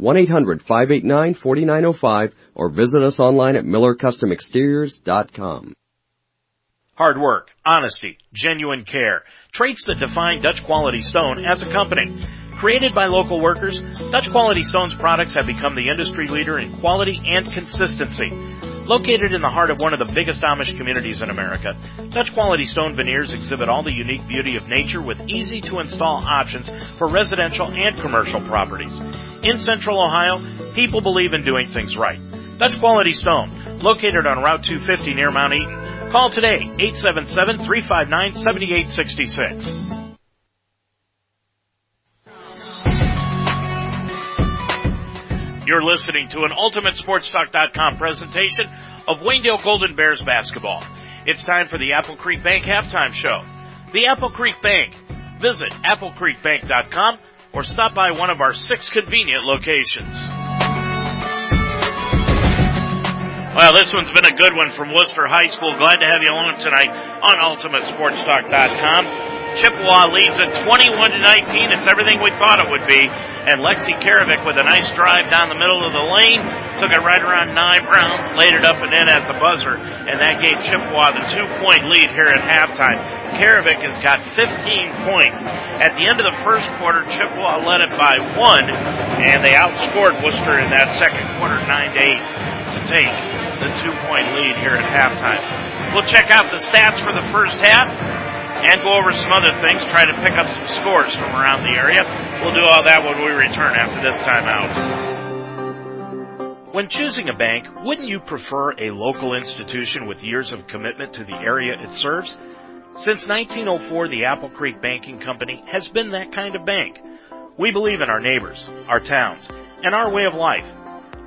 1-800-589-4905 or visit us online at millercustomexteriors.com. Hard work, honesty, genuine care, traits that define Dutch Quality Stone as a company. Created by local workers, Dutch Quality Stone's products have become the industry leader in quality and consistency. Located in the heart of one of the biggest Amish communities in America, Dutch Quality Stone veneers exhibit all the unique beauty of nature with easy to install options for residential and commercial properties. In Central Ohio, people believe in doing things right. That's Quality Stone, located on Route 250 near Mount Eaton. Call today, 877-359-7866. You're listening to an UltimateSportsTalk.com presentation of Waynedale Golden Bears basketball. It's time for the Apple Creek Bank halftime show. The Apple Creek Bank. Visit applecreekbank.com or stop by one of our six convenient locations. Well, this one's been a good one from Wooster High School. Glad to have you along tonight on UltimateSportsTalk.com. Chippewa leads at 21 to 19. It's everything we thought it would be. And Lexi Karavik with a nice drive down the middle of the lane, took it right around Nye Brown, laid it up and in at the buzzer, and that gave Chippewa the two point lead here at halftime. Karavik has got 15 points. At the end of the first quarter, Chippewa led it by one, and they outscored Wooster in that second quarter 9 to 8 to take the two point lead here at halftime. We'll check out the stats for the first half and go over some other things, try to pick up some scores from around the area. We'll do all that when we return after this timeout. When choosing a bank, wouldn't you prefer a local institution with years of commitment to the area it serves? Since 1904, the Apple Creek Banking Company has been that kind of bank. We believe in our neighbors, our towns, and our way of life.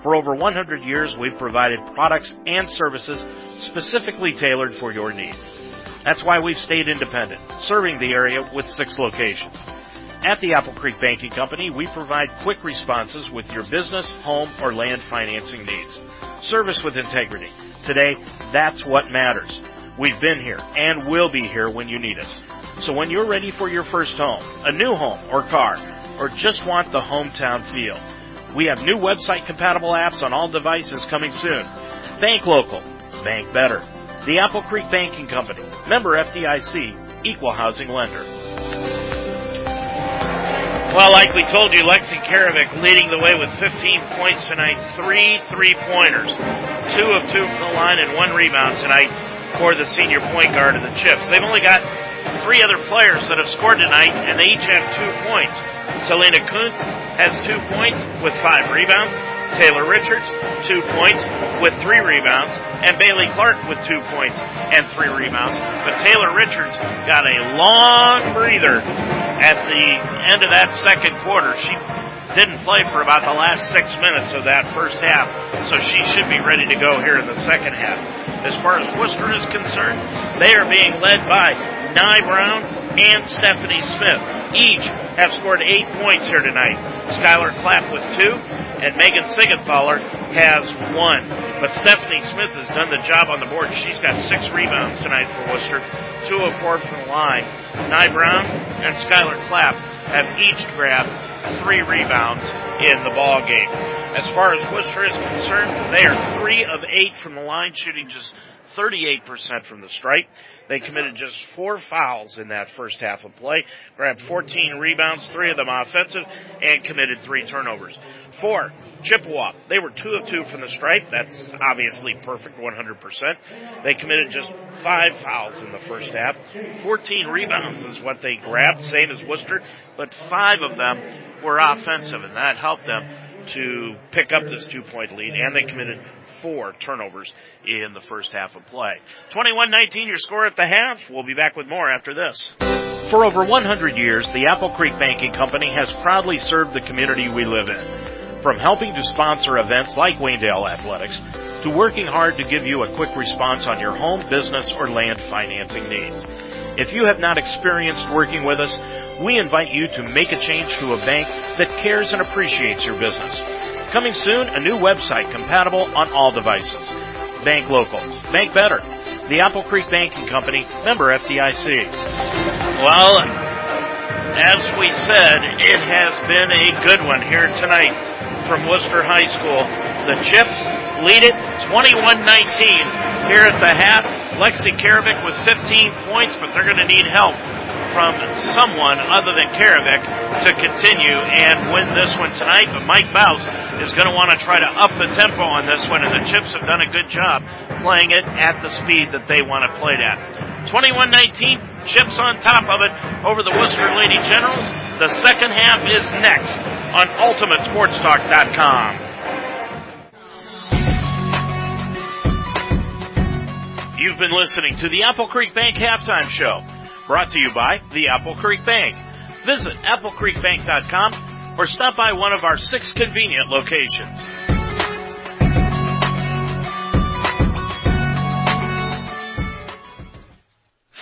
For over 100 years, we've provided products and services specifically tailored for your needs. That's why we've stayed independent, serving the area with six locations. At the Apple Creek Banking Company, we provide quick responses with your business, home, or land financing needs. Service with integrity. Today, that's what matters. We've been here and will be here when you need us. So when you're ready for your first home, a new home or car, or just want the hometown feel, we have new website compatible apps on all devices coming soon. Bank local. Bank better. The Apple Creek Banking Company. Member FDIC. Equal housing lender. Well, like we told you, Lexi Karavik leading the way with 15 points tonight. Three three-pointers. Two of two from the line and one rebound tonight for the senior point guard of the Chips. They've only got three other players that have scored tonight, and they each have two points. Selena Kuntz has two points with five rebounds. Taylor Richards, two points with three rebounds, and Bailey Clark with two points and three rebounds. But Taylor Richards got a long breather at the end of that second quarter. She didn't play for about the last six minutes of that first half, so she should be ready to go here in the second half. As far as Wooster is concerned, they are being led by Nye Brown and Stephanie Smith. Each have scored eight points here tonight. Skylar Clapp with two, and Megan Sigenthaler has one. But Stephanie Smith has done the job on the board. She's got six rebounds tonight for Wooster, two of four from the line. Nye Brown and Skylar Clapp have each grabbed three rebounds in the ball game. As far as Wooster is concerned, they are three of eight from the line, shooting just 38% from the stripe. They committed just four fouls in that first half of play, grabbed 14 rebounds, three of them offensive, and committed three turnovers. Four, Chippewa, they were two of two from the stripe. That's obviously perfect 100%. They committed just five fouls in the first half. 14 rebounds is what they grabbed, same as Wooster, but five of them were offensive, and that helped them to pick up this two point lead, and they committed four turnovers in the first half of play. 21-19 your score at the half. We'll be back with more after this. For over 100 years, the Apple Creek Banking Company has proudly served the community we live in. From helping to sponsor events like Waynedale Athletics, to working hard to give you a quick response on your home, business, or land financing needs. If you have not experienced working with us, we invite you to make a change to a bank that cares and appreciates your business. Coming soon, a new website compatible on all devices. Bank local. Bank better. The Apple Creek Banking Company, member FDIC. Well, as we said, it has been a good one here tonight from Wooster High School. The Chips lead it 21-19 here at the half. Lexi Karavik with 15 points, but they're going to need help from someone other than Karavik to continue and win this one tonight. But Mike Bouse is going to want to try to up the tempo on this one, and the Chips have done a good job playing it at the speed that they want to play it at. 21-19, Chips on top of it over the Wooster Lady Generals. The second half is next on UltimateSportsTalk.com. You've been listening to the Apple Creek Bank Halftime Show, brought to you by the Apple Creek Bank. Visit applecreekbank.com or stop by one of our six convenient locations.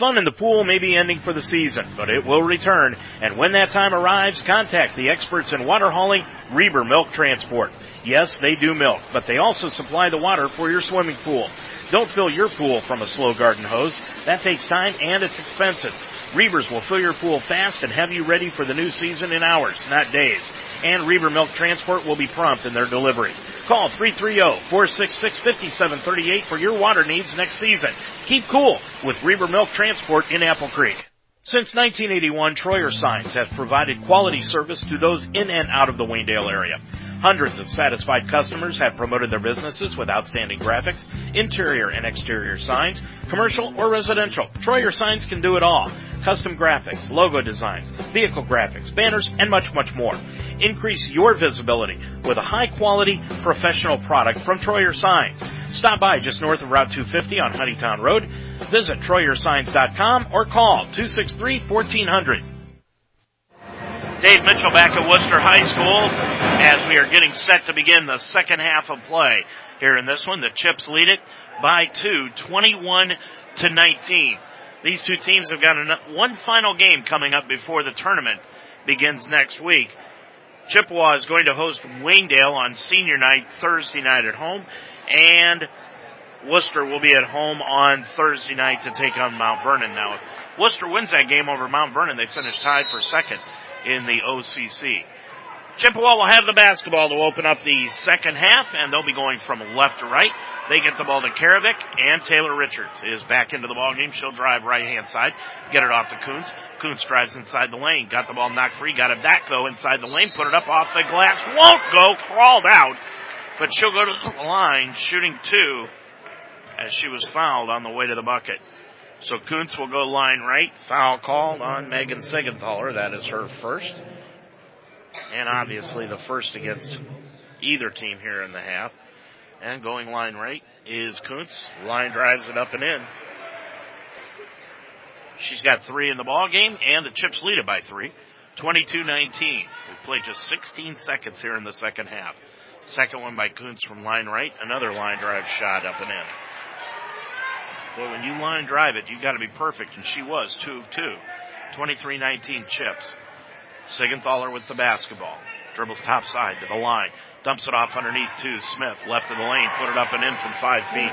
Fun in the pool may be ending for the season, but it will return. And when that time arrives, contact the experts in water hauling, Reber Milk Transport. Yes, they do milk, but they also supply the water for your swimming pool. Don't fill your pool from a slow garden hose. That takes time and it's expensive. Reavers will fill your pool fast and have you ready for the new season in hours, not days. And Reaver Milk Transport will be prompt in their delivery. Call 330-466-5738 for your water needs next season. Keep cool with Reaver Milk Transport in Apple Creek. Since 1981, Troyer Signs has provided quality service to those in and out of the Waynedale area. Hundreds of satisfied customers have promoted their businesses with outstanding graphics, interior and exterior signs, commercial or residential. Troyer Signs can do it all. Custom graphics, logo designs, vehicle graphics, banners, and much, much more. Increase your visibility with a high quality professional product from Troyer Signs. Stop by just north of Route 250 on Honeytown Road. Visit TroyerSigns.com or call 263-1400. Dave Mitchell back at Wooster High School as we are getting set to begin the second half of play. Here in this one, the Chips lead it by two, 21 to 19. These two teams have got one final game coming up before the tournament begins next week. Chippewa is going to host Waynedale on senior night Thursday night at home and Wooster will be at home on Thursday night to take on Mount Vernon. Now, if Wooster wins that game over Mount Vernon, they finish tied for second in the OCC. Chippewa will have the basketball to open up the second half, and they'll be going from left to right. They get the ball to Karavik, and Taylor Richards is back into the ball game. She'll drive right hand side, get it off to Kuntz. Kuntz drives inside the lane, got the ball knocked free, got it back though inside the lane, put it up off the glass, won't go, crawled out, but she'll go to the line shooting two as she was fouled on the way to the bucket. So Kuntz will go line right. Foul called on Megan Sigenthaler. That is her first. And obviously the first against either team here in the half. And going line right is Kuntz. Line drives it up and in. She's got three in the ball game and the Chips lead it by three. 22-19. We played just 16 seconds here in the second half. Second one by Kuntz from line right. Another line drive shot up and in. Boy, when you line drive it, you've got to be perfect, and she was two of two. 23-19 chips. Sigenthaler with the basketball. Dribbles top side to the line. Dumps it off underneath to Smith. Left of the lane. Put it up and in from five feet.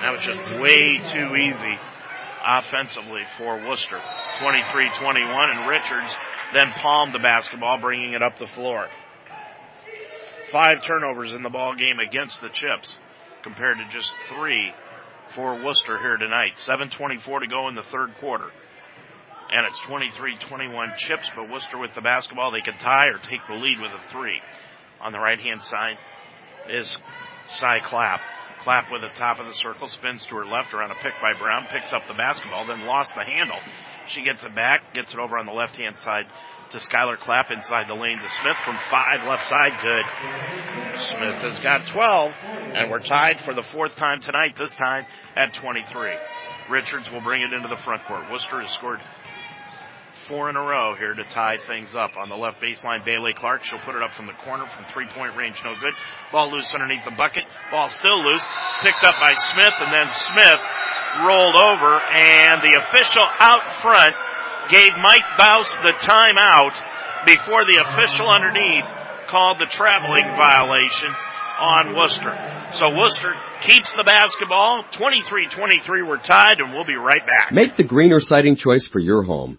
That was just way too easy offensively for Wooster. 23-21 and Richards then palmed the basketball, bringing it up the floor. Five turnovers in the ball game against the Chips compared to just three for Wooster here tonight. 7.24 to go in the third quarter. And it's 23-21 chips, but Wooster with the basketball, they can tie or take the lead with a three. On the right hand side is Cy Clapp. Clapp with the top of the circle, spins to her left around a pick by Brown, picks up the basketball, then lost the handle. She gets it back, gets it over on the left hand side to Skylar Clapp inside the lane to Smith from five left side. Good. Smith has got 12 and we're tied for the fourth time tonight, this time at 23. Richards will bring it into the front court. Wooster has scored four in a row here to tie things up. On the left baseline, Bailey Clark. She'll put it up from the corner from three point range. No good. Ball loose underneath the bucket. Ball still loose. Picked up by Smith and then Smith rolled over and the official out front gave Mike Bouse the timeout before the official underneath called the traveling violation on Wooster. So Wooster keeps the basketball. 23-23 we're tied and we'll be right back. Make the greener siding choice for your home.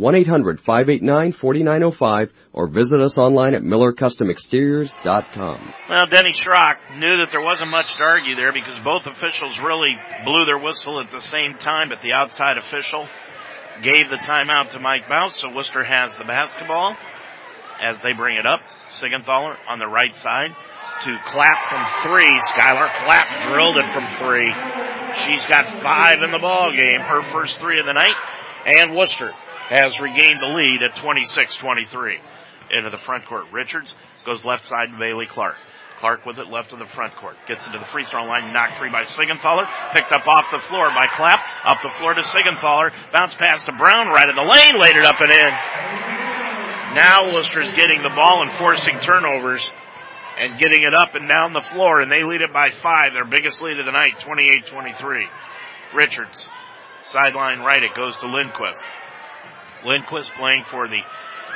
1-800-589-4905 or visit us online at millercustomexteriors.com. Well, Denny Schrock knew that there wasn't much to argue there because both officials really blew their whistle at the same time, but the outside official gave the timeout to Mike Bouse, so Wooster has the basketball as they bring it up. Sigenthaler on the right side to Clapp from three. Skylar Clapp drilled it from three. She's got five in the ball game, her first three of the night, and Wooster has regained the lead at 26-23. Into the front court. Richards goes left side to Bailey Clark. Clark with it left of the front court. Gets into the free throw line. Knocked free by Sigenthaler. Picked up off the floor by Clapp. Up the floor to Sigenthaler. Bounce pass to Brown. Right in the lane. Laid it up and in. Now Wooster's getting the ball and forcing turnovers and getting it up and down the floor and they lead it by five. Their biggest lead of the night. 28-23. Richards. Sideline right. It goes to Lindquist. Lindquist playing for the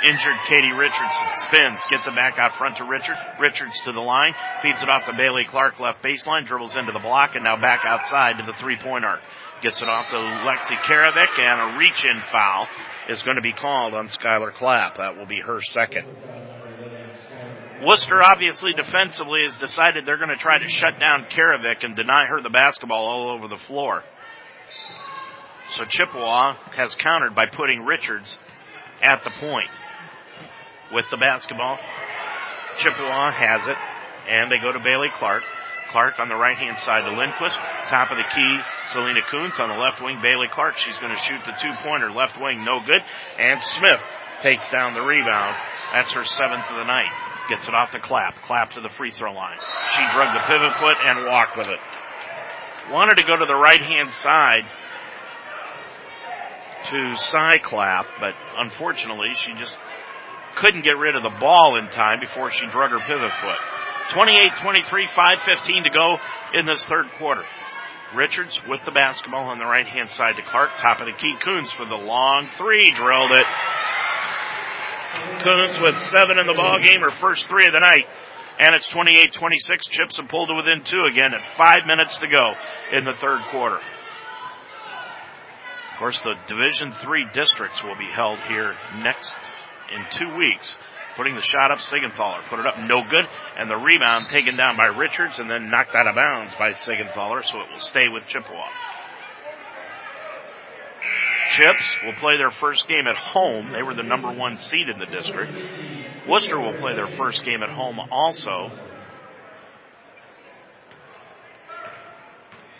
injured Katie Richardson. Spins, gets it back out front to Richard. Richards to the line, feeds it off to Bailey Clark, left baseline, dribbles into the block, and now back outside to the three-point arc. Gets it off to Lexi Karavik, and a reach-in foul is going to be called on Skylar Clapp. That will be her second. Wooster obviously defensively has decided they're going to try to shut down Karavik and deny her the basketball all over the floor. So Chippewa has countered by putting Richards at the point with the basketball. Chippewa has it, and they go to Bailey Clark. Clark on the right hand side to Lindquist. Top of the key, Selena Kuntz on the left wing. Bailey Clark, she's going to shoot the two pointer. Left wing, no good. And Smith takes down the rebound. That's her seventh of the night. Gets it off the clap. Clapp to the free throw line. She drug the pivot foot and walked with it. Wanted to go to the right hand side to Cy Clapp, but unfortunately she just couldn't get rid of the ball in time before she drug her pivot foot. 28-23, 5.15 to go in this third quarter. Richards with the basketball on the right hand side to Clark. Top of the key. Kuntz for the long three. Drilled it. Kuntz with seven in the ball game, her first three of the night. And it's 28-26. Chips have pulled to within two again at five minutes to go in the third quarter. Of course, the Division Three districts will be held here next in two weeks. Putting the shot up, Sigenthaler put it up, no good, and the rebound taken down by Richards and then knocked out of bounds by Sigenthaler, so it will stay with Chippewa. Chips will play their first game at home. They were the number one seed in the district. Wooster will play their first game at home also.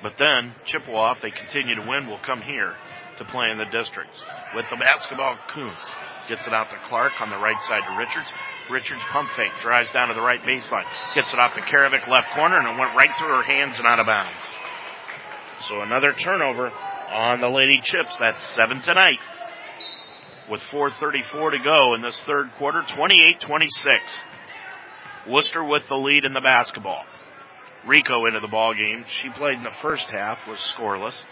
But then Chippewa, if they continue to win, will come here to play in the districts. With the basketball, Kuntz gets it out to Clark on the right side to Richards. Richards pump fake, drives down to the right baseline, gets it off to Karavik left corner, and it went right through her hands and out of bounds. So another turnover on the Lady Chips. That's seven tonight. With 4.34 to go in this third quarter, 28-26. Wooster with the lead in the basketball. Rico into the ball game. She played in the first half, was scoreless.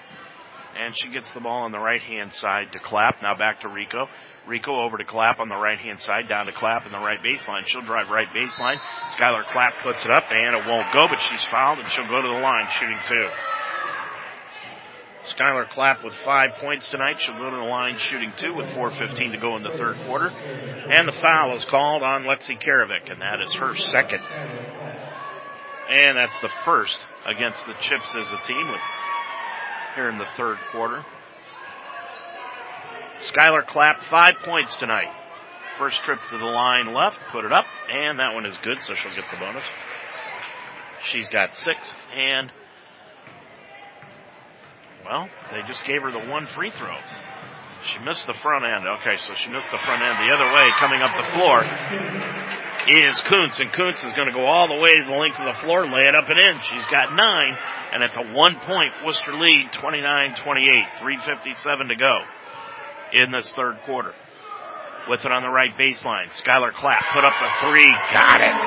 And she gets the ball on the right hand side to Clapp. Now back to Rico. Rico over to Clapp on the right hand side, down to Clapp in the right baseline. She'll drive right baseline. Skylar Clapp puts it up and it won't go, but she's fouled and she'll go to the line shooting two. Skylar Clapp with five points tonight. She'll go to the line shooting two with 4.15 to go in the third quarter. And the foul is called on Lexi Karavik, and that is her second. And that's the first against the Chips as a team with here in the third quarter. Skylar Clapp, five points tonight. First trip to the line left, put it up, and that one is good, so she'll get the bonus. She's got six, and well, they just gave her the one free throw. She missed the front end. Okay, so she missed the front end the other way coming up the floor. Is Kuntz, and Kuntz is going to go all the way to the length of the floor, lay it up and in. She's got nine, and it's a one point Wooster lead, 29-28, 357 to go in this third quarter. With it on the right baseline, Skylar Clapp put up the three, got it.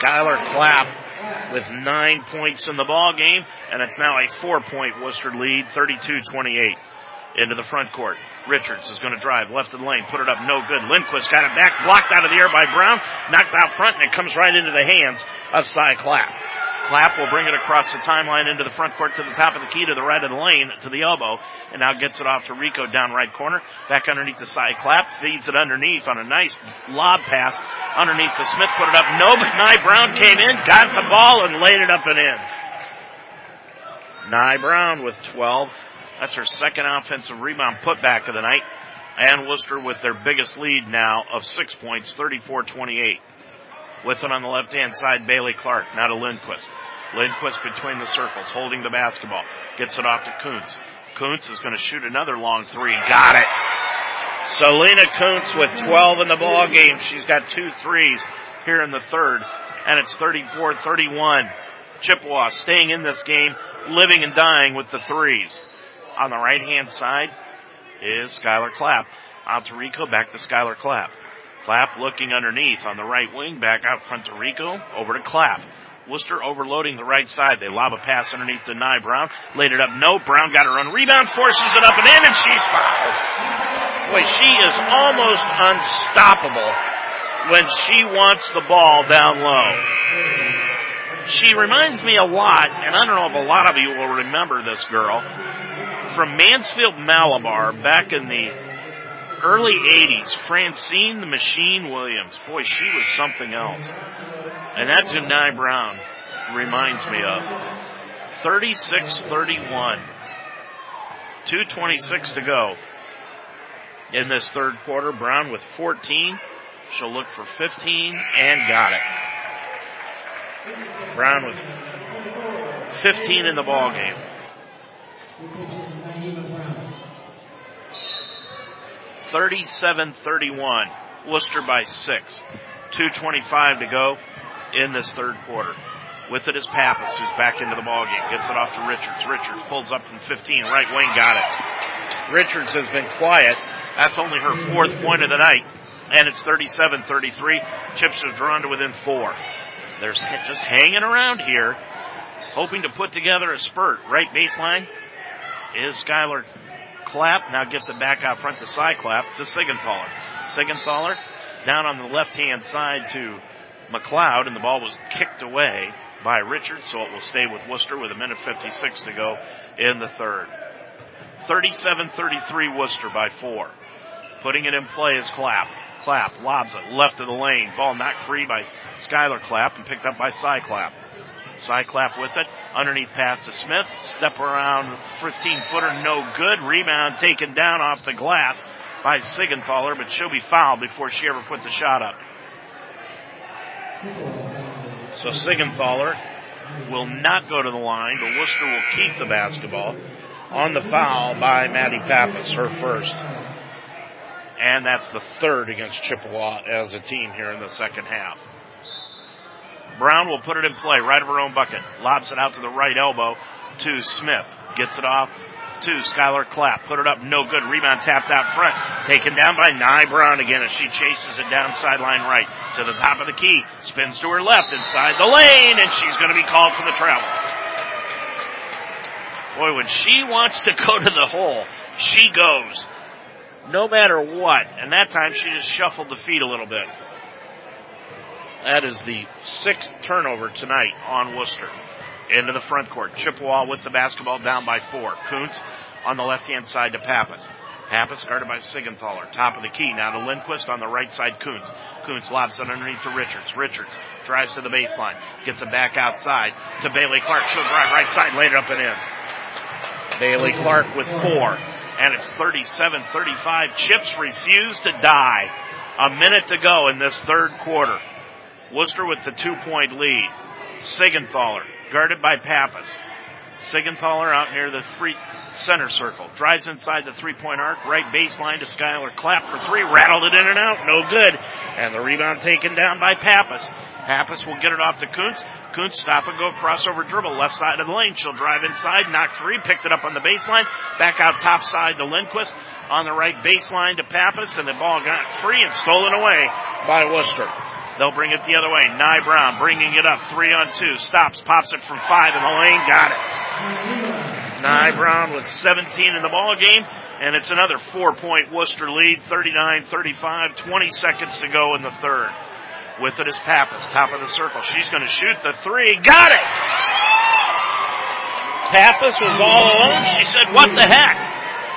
Skylar Clapp with nine points in the ball game, and it's now a four point Wooster lead, 32-28 into the front court. Richards is going to drive left of the lane, put it up, no good. Lindquist got it back, blocked out of the air by Brown, knocked out front, and it comes right into the hands of Cy Clapp. Clapp will bring it across the timeline into the front court to the top of the key to the right of the lane to the elbow, and now gets it off to Rico down right corner, back underneath the Cy Clapp, feeds it underneath on a nice lob pass underneath the Smith, put it up, no, but Nye Brown came in, got the ball, and laid it up and in. Nye Brown with 12. That's her second offensive rebound putback of the night. And Wooster with their biggest lead now of six points, 34-28. With it on the left hand side, Bailey Clark, now to Lindquist. Lindquist between the circles, holding the basketball. Gets it off to Kuntz. Kuntz is going to shoot another long three. Got it. Selena Kuntz with 12 in the ball game. She's got two threes here in the third, and it's 34-31. Chippewa staying in this game, living and dying with the threes. On the right hand side is Skylar Clapp. Out to Rico, back to Skylar Clapp. Clapp looking underneath on the right wing, back out front to Rico, over to Clapp. Wooster overloading the right side. They lob a pass underneath to Nye Brown. Laid it up. No. Brown got her own rebound, forces it up and in, and she's fouled. Boy, she is almost unstoppable when she wants the ball down low. She reminds me a lot, and I don't know if a lot of you will remember this girl, from Mansfield Malabar back in the early 80s, Francine the Machine Williams. Boy, she was something else. And that's who Nye Brown reminds me of. 36-31. 226 to go in this third quarter. Brown with 14. She'll look for 15 and got it. Brown with 15 in the ball game. 37-31. Wooster by six. 225 to go in this third quarter. With it is Pappas, who's back into the ballgame. Gets it off to Richards. Richards pulls up from 15. Right wing got it. Richards has been quiet. That's only her fourth point of the night. And it's 37-33. Chips have drawn to within four. They're just hanging around here, hoping to put together a spurt. Right baseline is Skylar Clapp. Now gets it back out front to Cy Clapp to Sigenthaler. Sigenthaler down on the left hand side to McLeod, and the ball was kicked away by Richards, so it will stay with Wooster with a minute 56 to go in the third. 37-33 Wooster by four. Putting it in play is Clapp. Clapp lobs it left of the lane. Ball knocked free by Skylar Clapp and picked up by Cy Clapp. Cy Clapp with it. Underneath pass to Smith. Step around 15 footer, no good. Rebound taken down off the glass by Sigenthaler, but she'll be fouled before she ever put the shot up. So Sigenthaler will not go to the line, but Wooster will keep the basketball on the foul by Maddie Pappas, her first. And that's the third against Chippewa as a team here in the second half. Brown will put it in play right of her own bucket. Lobs it out to the right elbow to Smith. Gets it off to Skylar Clapp. Put it up, no good. Rebound tapped out front. Taken down by Nye Brown again as she chases it down sideline right to the top of the key. Spins to her left inside the lane and she's going to be called for the travel. Boy, when she wants to go to the hole, she goes. No matter what. And that time she just shuffled the feet a little bit. That is the sixth turnover tonight on Wooster. Into the front court. Chippewa with the basketball down by four. Kuntz on the left hand side to Pappas. Pappas guarded by Sigenthaler. Top of the key. Now to Lindquist on the right side. Kuntz. Kuntz lobs it underneath to Richards. Richards drives to the baseline. Gets it back outside to Bailey Clark. She'll drive right side. Laid it up and in. Bailey Clark with four. And it's 37-35. Chips refuse to die. A minute to go in this third quarter. Wooster with the two point lead. Sigenthaler guarded by Pappas. Sigenthaler out near the free center circle. Drives inside the three point arc, right baseline to Skylar Clapp for three, rattled it in and out, no good. And the rebound taken down by Pappas. Pappas will get it off to Kuntz. Kuntz stop and go crossover dribble left side of the lane. She'll drive inside, knock three, picked it up on the baseline, back out top side to Lindquist on the right baseline to Pappas, and the ball got free and stolen away by Wooster. They'll bring it the other way. Nye Brown bringing it up, three on two, stops, pops it from five in the lane, got it. Nye Brown with 17 in the ball game, and it's another four point Wooster lead, 39-35, 20 seconds to go in the third. With it is Pappas, top of the circle. She's going to shoot the three. Got it! Pappas was all alone. She said, what the heck?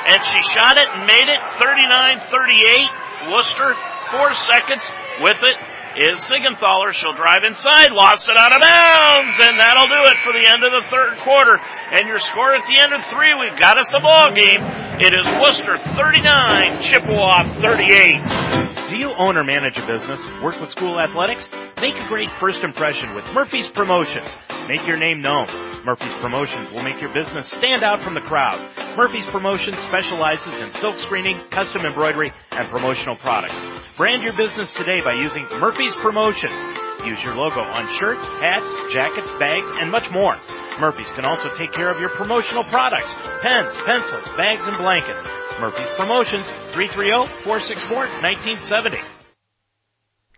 And she shot it and made it 39-38. Wooster, four seconds with it is Siegenthaler. She'll drive inside, lost it out of bounds, and that'll do it for the end of the third quarter. And your score at the end of three, we've got us a ball game. It is Wooster 39, Chippewa 38. Do you own or manage a business? Work with school athletics? Make a great first impression with Murphy's Promotions. Make your name known. Murphy's Promotions will make your business stand out from the crowd. Murphy's Promotions specializes in silk screening, custom embroidery, and promotional products. Brand your business today by using Murphy's Promotions. Use your logo on shirts, hats, jackets, bags, and much more. Murphy's can also take care of your promotional products, pens, pencils, bags, and blankets. Murphy's Promotions, 330-464-1970.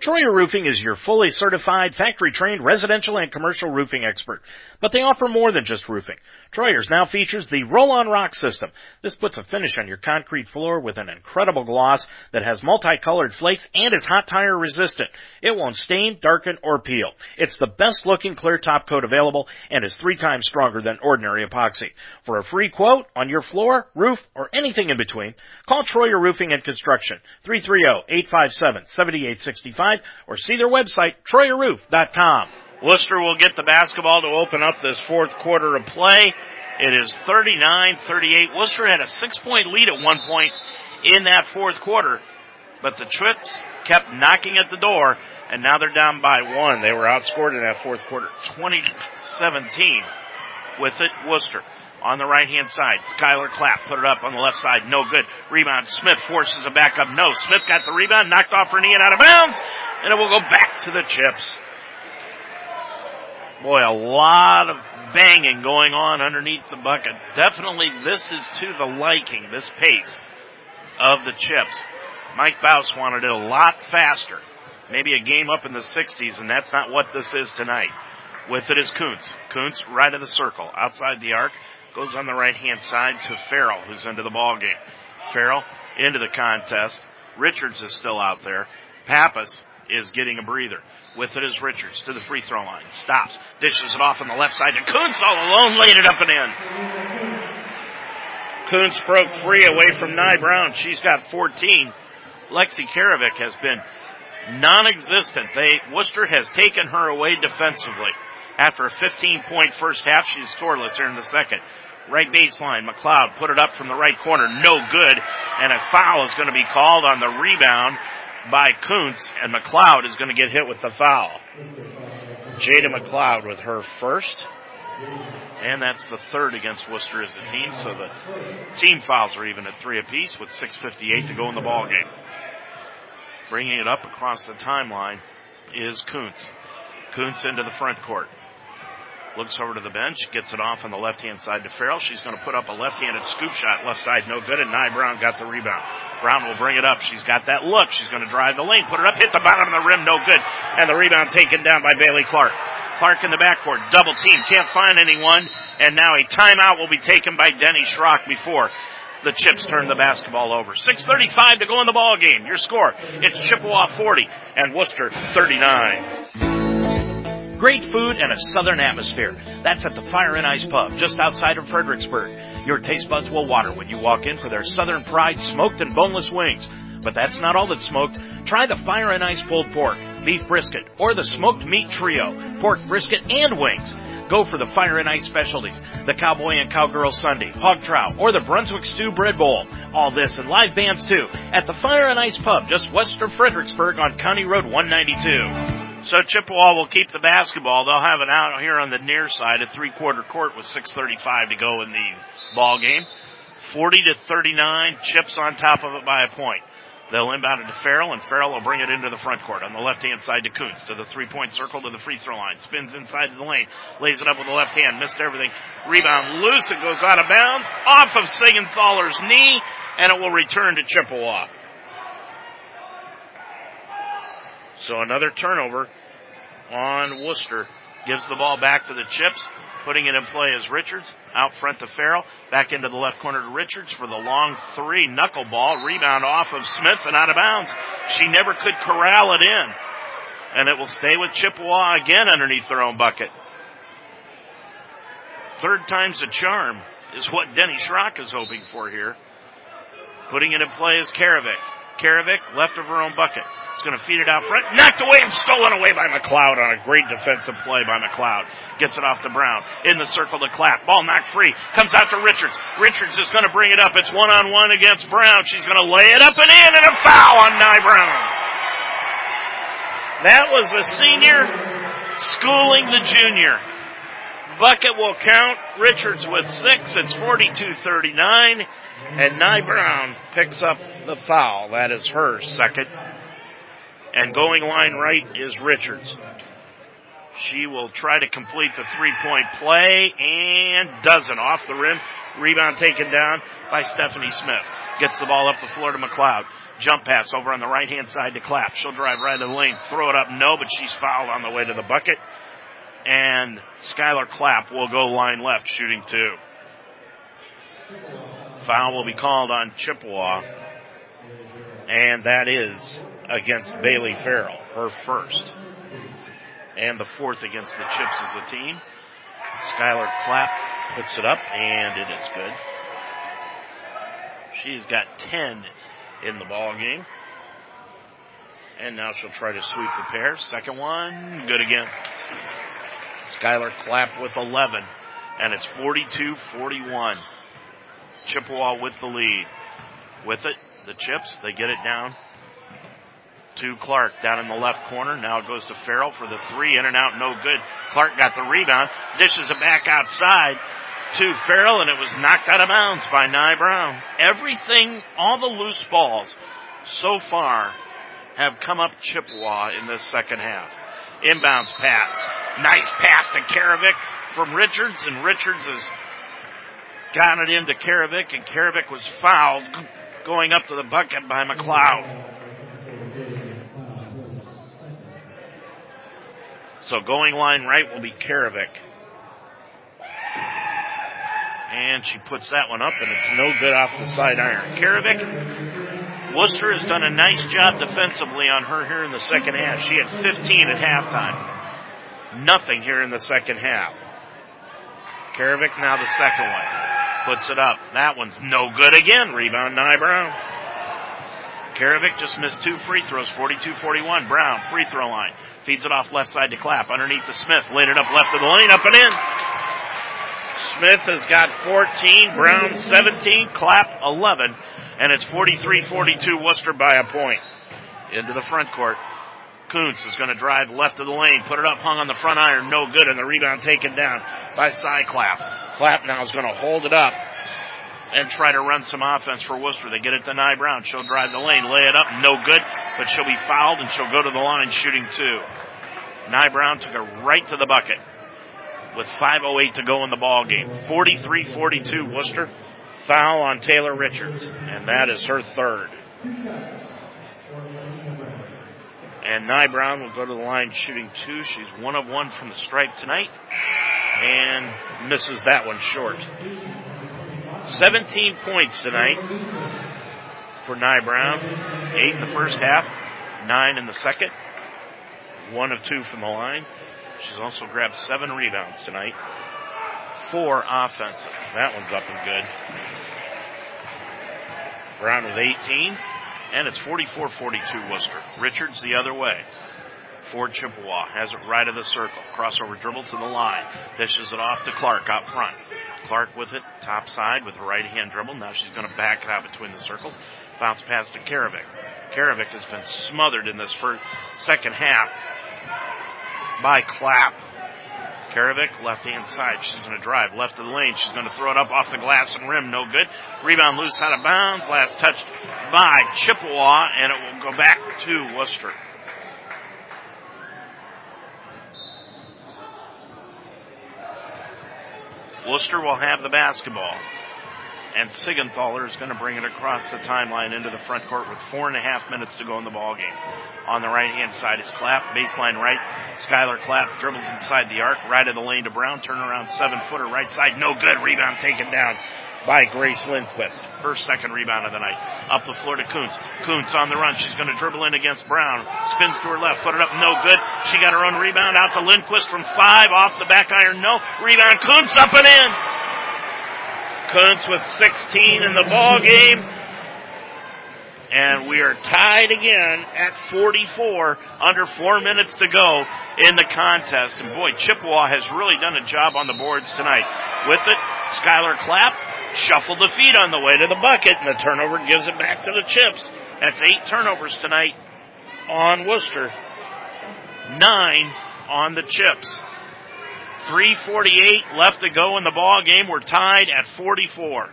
Troyer Roofing is your fully certified, factory trained residential and commercial roofing expert. But they offer more than just roofing. Troyer's now features the roll-on rock system. This puts a finish on your concrete floor with an incredible gloss that has multicolored flakes and is hot tire resistant. It won't stain, darken, or peel. It's the best looking clear top coat available and is three times stronger than ordinary epoxy. For a free quote on your floor, roof, or anything in between, call Troyer Roofing and Construction, 330-857-7865 or see their website, troyerroof.com. Wooster will get the basketball to open up this fourth quarter of play. It is 39-38. Wooster had a six point lead at one point in that fourth quarter, but the Trips kept knocking at the door and now they're down by one. They were outscored in that fourth quarter 2017 with it Wooster. On the right hand side, Skylar Clapp put it up on the left side, no good. Rebound, Smith forces a back up, no. Smith got the rebound, knocked off her knee and out of bounds, and it will go back to the Chips. Boy, a lot of banging going on underneath the bucket. Definitely this is to the liking, this pace of the chips. Mike Bouse wanted it a lot faster. Maybe a game up in the 60s, and that's not what this is tonight. With it is Kuntz. Kuntz right of the circle, outside the arc, goes on the right hand side to Farrell, who's into the ball game. Farrell into the contest. Richards is still out there. Pappas is getting a breather. With it is Richards to the free throw line. Stops. Dishes it off on the left side to Kuntz all alone. Laid it up and in. Kuntz broke free away from Nye Brown. She's got 14. Lexi Karavik has been non-existent. They, Wooster has taken her away defensively. After a 15 point first half, she's scoreless here in the second. Right baseline, McLeod put it up from the right corner, no good, and a foul is going to be called on the rebound by Kuntz, and McLeod is going to get hit with the foul. Jada McLeod with her first, and that's the third against Wooster as a team, so the team fouls are even at three apiece with 6.58 to go in the ball game. Bringing it up across the timeline is Kuntz. Kuntz into the front court. Looks over to the bench, gets it off on the left hand side to Farrell. She's going to put up a left handed scoop shot, left side, no good, and Nye Brown got the rebound. Brown will bring it up. She's got that look. She's going to drive the lane, put it up, hit the bottom of the rim, no good. And the rebound taken down by Bailey Clark. Clark in the backcourt, double team, can't find anyone, and now a timeout will be taken by Denny Schrock before the Chips turn the basketball over. 6.35 to go in the ball game. Your score, it's Chippewa 40 and Wooster 39. Great food and a southern atmosphere. That's at the Fire and Ice Pub, just outside of Fredericksburg. Your taste buds will water when you walk in for their Southern Pride smoked and boneless wings. But that's not all that's smoked. Try the Fire and Ice pulled pork, beef brisket, or the smoked meat trio, pork brisket and wings. Go for the Fire and Ice specialties, the Cowboy and Cowgirl Sunday, hog trout, or the Brunswick Stew Bread Bowl. All this and live bands too at the Fire and Ice Pub just west of Fredericksburg on County Road 192. So Chippewa will keep the basketball. They'll have it out here on the near side at three quarter court with 6.35 to go in the ball game. 40 to 39, chips on top of it by a point. They'll inbound it to Farrell, and Farrell will bring it into the front court on the left hand side to Kuntz to the three point circle to the free throw line. Spins inside the lane, lays it up with the left hand, missed everything. Rebound loose, it goes out of bounds, off of Sigenthaler's knee, and it will return to Chippewa. So another turnover on Wooster. Gives the ball back to the Chips. Putting it in play is Richards. Out front to Farrell. Back into the left corner to Richards for the long three. Knuckleball. Rebound off of Smith and out of bounds. She never could corral it in. And it will stay with Chippewa again underneath their own bucket. Third time's a charm is what Denny Schrock is hoping for here. Putting it in play is Karavik. Karavik, left of her own bucket. Is going to feed it out front. Knocked away and stolen away by McLeod on a great defensive play by McLeod. Gets it off to Brown. In the circle to Clapp. Ball knocked free. Comes out to Richards. Richards is going to bring it up. It's one on one against Brown. She's going to lay it up and in and a foul on Nye Brown. That was a senior schooling the junior. Bucket will count. Richards with six. It's 42-39. And Nye Brown picks up the foul. That is her second. And going line right is Richards. She will try to complete the three point play and doesn't. Off the rim. Rebound taken down by Stephanie Smith. Gets the ball up the floor to McLeod. Jump pass over on the right hand side to Clapp. She'll drive right to the lane. Throw it up. No, but she's fouled on the way to the bucket. And Skylar Clapp will go line left shooting two. Foul will be called on Chippewa. And that is against Bailey Farrell, her first. And the fourth against the Chips as a team. Skylar Clapp puts it up, and it is good. She's got 10 in the ball game. And now she'll try to sweep the pair. Second one, good again. Skylar Clapp with 11. And it's 42-41. Chippewa with the lead. With it, the Chips, they get it down to Clark down in the left corner. Now it goes to Farrell for the three. In and out, no good. Clark got the rebound. Dishes it back outside to Farrell, and it was knocked out of bounds by Nye Brown. Everything, all the loose balls so far have come up Chippewa in this second half. Inbounds pass. Nice pass to Karavik from Richards, and Richards has got it into Karavik, and Karavik was fouled going up to the bucket by McLeod. So going line right will be Karavik. And she puts that one up and it's no good off the side iron. Karavik, Wooster has done a nice job defensively on her here in the second half. She had 15 at halftime. Nothing here in the second half. Karavik now the second one. Puts it up. That one's no good again. Rebound Nye Karavik just missed two free throws, 42-41. Brown, free throw line. Feeds it off left side to Clapp. Underneath the Smith. Laid it up left of the lane. Up and in. Smith has got 14. Brown 17. Clapp 11. And it's 43-42 Wooster by a point. Into the front court. Kuntz is going to drive left of the lane. Put it up hung on the front iron. No good. And the rebound taken down by Clapp. Clapp now is going to hold it up and try to run some offense for Wooster. They get it to Nye Brown. She'll drive the lane, lay it up, no good, but she'll be fouled and she'll go to the line shooting two. Nye Brown took her right to the bucket with 5.08 to go in the ball game. 43-42 Wooster. Foul on Taylor Richards, and that is her third. And Nye Brown will go to the line shooting two. She's one of one from the stripe tonight and misses that one short. 17 points tonight for Nye Brown. Eight in the first half, nine in the second. One of two from the line. She's also grabbed seven rebounds tonight. Four offensive. That one's up and good. Brown with 18. And it's 44-42 Wooster. Richards the other way. Ford Chippewa has it right of the circle. Crossover dribble to the line. Dishes it off to Clark out front. Clark with it, top side with a right hand dribble. Now she's going to back it out between the circles. Bounce pass to Karavik. Karavik has been smothered in this first, second half by Clapp. Karavik, left hand side. She's going to drive left of the lane. She's going to throw it up off the glass and rim. No good. Rebound loose out of bounds. Last touched by Chippewa, and it will go back to Wooster. Wooster will have the basketball. And Sigenthaler is going to bring it across the timeline into the front court with four and a half minutes to go in the ball game. On the right hand side is Clapp, baseline right. Skylar Clapp dribbles inside the arc, right of the lane to Brown, turn around seven footer right side, no good. Rebound taken down by Grace Lindquist. Her second rebound of the night. Up the floor to Kuntz. Kuntz on the run. She's going to dribble in against Brown. Spins to her left. Put it up. No good. She got her own rebound out to Lindquist from five. Off the back iron. No. Rebound. Kuntz up and in. Kuntz with 16 in the ball game. And we are tied again at 44, under four minutes to go in the contest. And boy, Chippewa has really done a job on the boards tonight. With it, Skylar Clapp shuffled the feet on the way to the bucket, and the turnover gives it back to the Chips. That's eight turnovers tonight on Wooster, Nine on the Chips. 348 left to go in the ball game. We're tied at 44.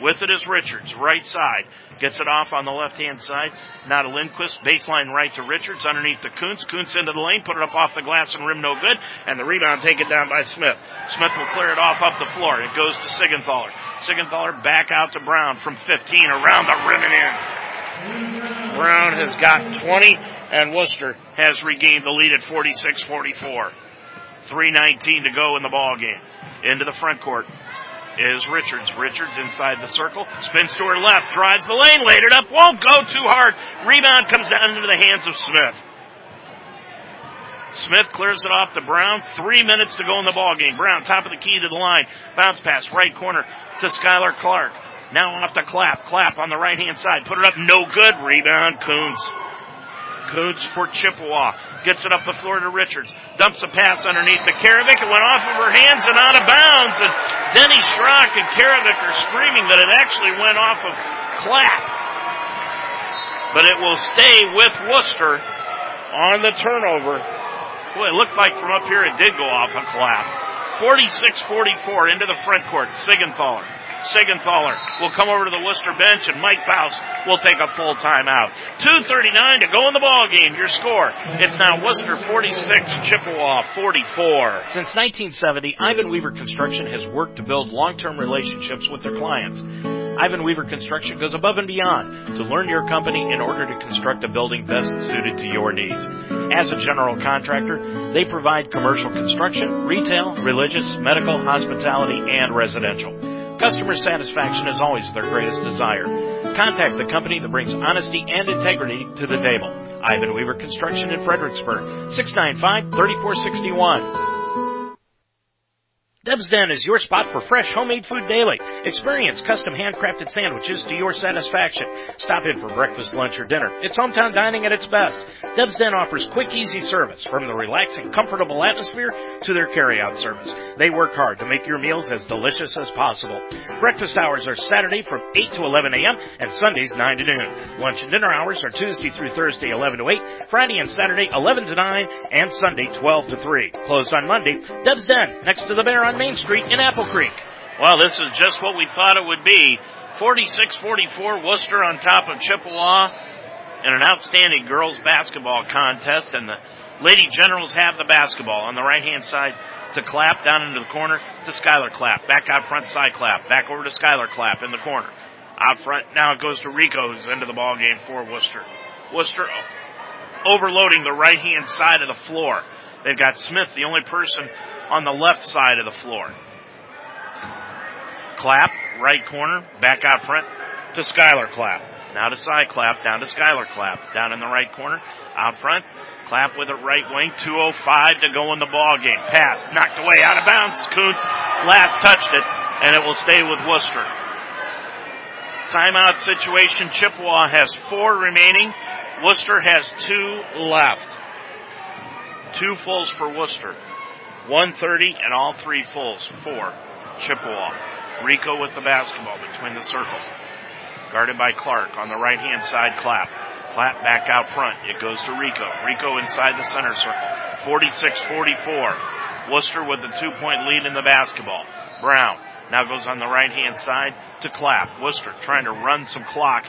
With it is Richards, right side. Gets it off on the left hand side. Now to Lindquist, baseline right to Richards, underneath to Kuntz. Kuntz into the lane, put it up off the glass and rim, no good. And the rebound taken down by Smith. Smith will clear it off up the floor. It goes to Sigenthaler. Sigenthaler back out to Brown from 15, around the rim and in. Brown has got 20, and Wooster has regained the lead at 46-44. 3.19 to go in the ball game. Into the front court is Richards. Richards inside the circle, spins to her left, drives the lane, laid it up, won't go too hard. Rebound comes down into the hands of Smith. Smith clears it off to Brown. Three minutes to go in the ball game. Brown top of the key to the line. Bounce pass right corner to Skylar Clark. Now off to Clapp. Clapp on the right hand side. Put it up. No good. Rebound. Kuntz. Kuntz for Chippewa. Gets it up the floor to Richards. Dumps a pass underneath the Karavik. It went off of her hands and out of bounds. And Denny Schrock and Karavik are screaming that it actually went off of Clapp. But it will stay with Wooster on the turnover. Boy, it looked like from up here it did go off a Clapp. 46-44 into the front court. Sigenthaler. Sigenthaler will come over to the Wooster bench and Mike Bouse will take a full timeout. 2.39 to go in the ball game. Your score. It's now Wooster 46, Chippewa 44. Since 1970, Ivan Weaver Construction has worked to build long-term relationships with their clients. Ivan Weaver Construction goes above and beyond to learn your company in order to construct a building best suited to your needs. As a general contractor, they provide commercial construction, retail, religious, medical, hospitality, and residential. Customer satisfaction is always their greatest desire. Contact the company that brings honesty and integrity to the table. Ivan Weaver Construction in Fredericksburg, 695-3461. Deb's Den is your spot for fresh homemade food daily. Experience custom handcrafted sandwiches to your satisfaction. Stop in for breakfast, lunch, or dinner. It's hometown dining at its best. Deb's Den offers quick, easy service from the relaxing, comfortable atmosphere to their carryout service. They work hard to make your meals as delicious as possible. Breakfast hours are Saturday from 8 to 11 a.m. and Sundays 9 to noon. Lunch and dinner hours are Tuesday through Thursday 11 to 8, Friday and Saturday 11 to 9, and Sunday 12 to 3. Closed on Monday. Deb's Den, next to the Bear on Main Street in Apple Creek. Well, this is just what we thought it would be. 46-44 Wooster on top of Chippewa in an outstanding girls basketball contest and the Lady Generals have the basketball on the right hand side to Clapp down into the corner to Skylar Clapp. Back out front Cy Clapp. Back over to Skylar Clapp in the corner. Out front now it goes to Rico who's into the ball game for Wooster. Worcester overloading the right hand side of the floor. They've got Smith, the only person on the left side of the floor. Clapp, right corner, back out front to Skylar Clapp. Now to Cy Clapp, down to Skylar Clapp, Down in the right corner, out front. Clapp with it right wing, 205 to go in the ball game. Pass, knocked away, out of bounds. Kuntz last touched it, and it will stay with Wooster. Timeout situation, Chippewa has four remaining. Wooster has two left. Two fulls for Wooster. 130 and all three fulls for Chippewa. Rico with the basketball between the circles. Guarded by Clark on the right hand side, Clapp. Clapp back out front. It goes to Rico. Rico inside the center circle. 46-44. Wooster with the two point lead in the basketball. Brown now goes on the right hand side to Clapp. Wooster trying to run some clock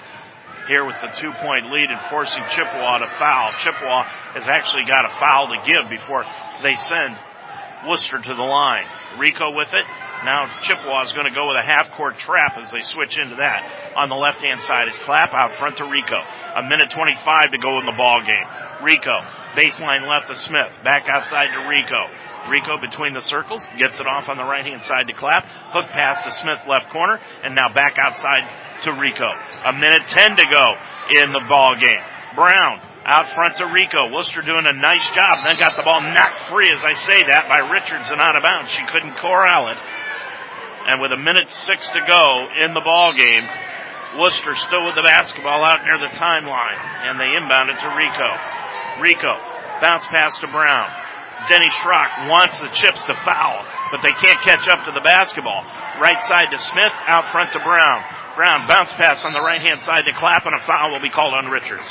here with the two point lead and forcing Chippewa to foul. Chippewa has actually got a foul to give before they send Wooster to the line. Rico with it. Now Chippewa is going to go with a half court trap as they switch into that. On the left hand side is Clapp out front to Rico. A minute 25 to go in the ball game. Rico, baseline left to Smith. Back outside to Rico. Rico between the circles, gets it off on the right hand side to Clapp. Hook pass to Smith left corner, and now back outside to Rico. A minute 10 to go in the ball game. Brown out front to Rico. Wooster doing a nice job. Then got the ball knocked free as I say that by Richards and out of bounds. She couldn't corral it. And with a minute six to go in the ball game, Wooster still with the basketball out near the timeline. And they inbound it to Rico. Rico. Bounce pass to Brown. Denny Schrock wants the chips to foul, but they can't catch up to the basketball. Right side to Smith, out front to Brown. Brown bounce pass on the right hand side to Clapp, and a foul will be called on Richards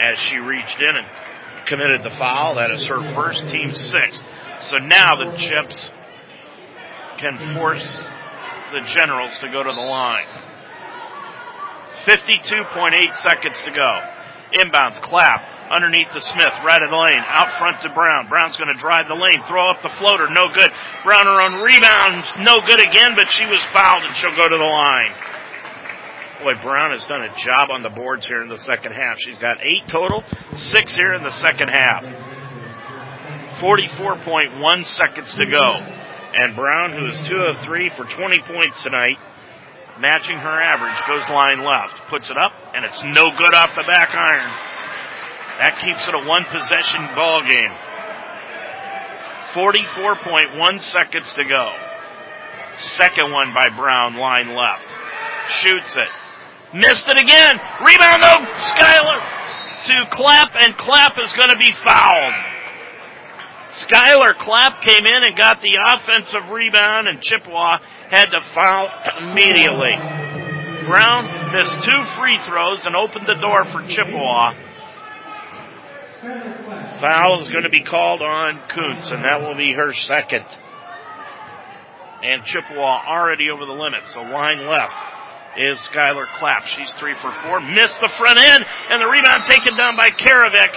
as she reached in and committed the foul. That is her first, team sixth. So now the Chips can force the Generals to go to the line. 52.8 seconds to go. Inbounds, Clapp, underneath the Smith, right of the lane, out front to Brown. Brown's gonna drive the lane, throw up the floater, no good. Brown her on rebound, no good again, but she was fouled and she'll go to the line. Boy, Brown has done a job on the boards here in the second half. She's got eight total, six here in the second half. 44.1 seconds to go. And Brown, who is two of three for 20 points tonight, matching her average, goes line left, puts it up, and it's no good off the back iron. That keeps it a one possession ball game. 44.1 seconds to go. Second one by Brown, line left. Shoots it. Missed it again. Rebound though, Skylar to Clapp, and Clapp is going to be fouled. Skylar Clapp came in and got the offensive rebound, and Chippewa had to foul immediately. Brown missed two free throws and opened the door for Chippewa. Foul is going to be called on Kuntz, and that will be her second. And Chippewa already over the limit, so line left is Skylar Clapp. She's three for four. Missed the front end, and the rebound taken down by Karavik,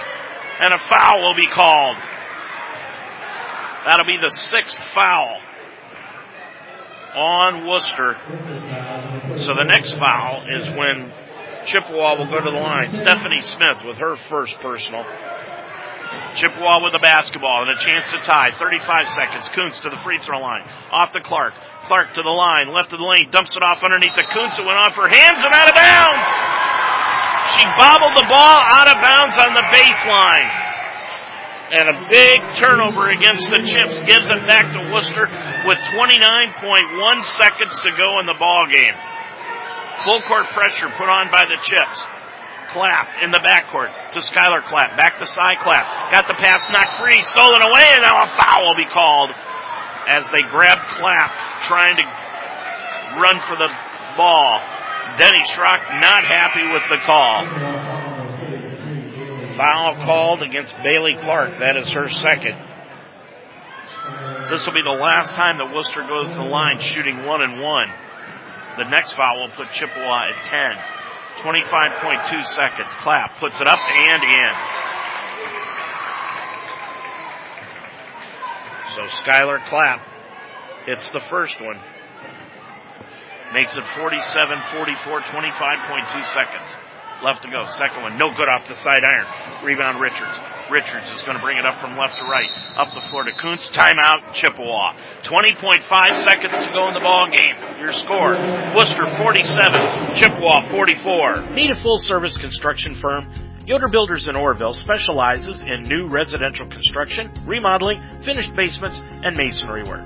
and a foul will be called. That'll be the sixth foul on Wooster. So the next foul is when Chippewa will go to the line. Stephanie Smith with her first personal. Chippewa with the basketball and a chance to tie. 35 seconds. Kuntz to the free throw line. Off to Clark. Clark to the line. Left of the lane. Dumps it off underneath the Kuntz. It went off her hands and out of bounds. She bobbled the ball out of bounds on the baseline. And a big turnover against the Chips gives it back to Wooster with 29.1 seconds to go in the ball game. Full court pressure put on by the Chips. Clapp in the backcourt to Skylar Clapp. Back to Cy Clapp. Got the pass knocked free, stolen away, and now a foul will be called as they grab Clapp trying to run for the ball. Denny Schrock not happy with the call. Foul called against Bailey Clark. That is her second. This will be the last time that Wooster goes to the line shooting one and one. The next foul will put Chippewa at 10. 25.2 seconds. Clapp puts it up and in. So Skylar Clapp hits the first one. Makes it 47, 44, 25.2 seconds left to go. Second one, no good off the side iron. Rebound Richards. Richards is going to bring it up from left to right. Up the floor to Kuntz. Timeout, Chippewa. 20.5 seconds to go in the ball game. Your score, Wooster 47, Chippewa 44. Need a full service construction firm? Yoder Builders in Orrville specializes in new residential construction, remodeling, finished basements, and masonry work.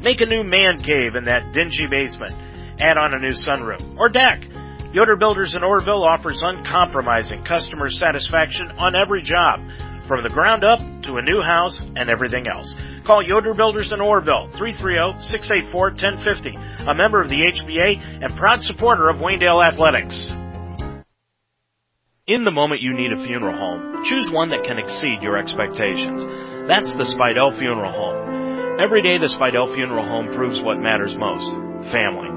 Make a new man cave in that dingy basement. Add on a new sunroom or deck. Yoder Builders in Orrville offers uncompromising customer satisfaction on every job, from the ground up to a new house and everything else. Call Yoder Builders in Orrville, 330-684-1050, a member of the HBA and proud supporter of Waynedale Athletics. In the moment you need a funeral home, choose one that can exceed your expectations. That's the Spidell Funeral Home. Every day the Spidell Funeral Home proves what matters most. Family.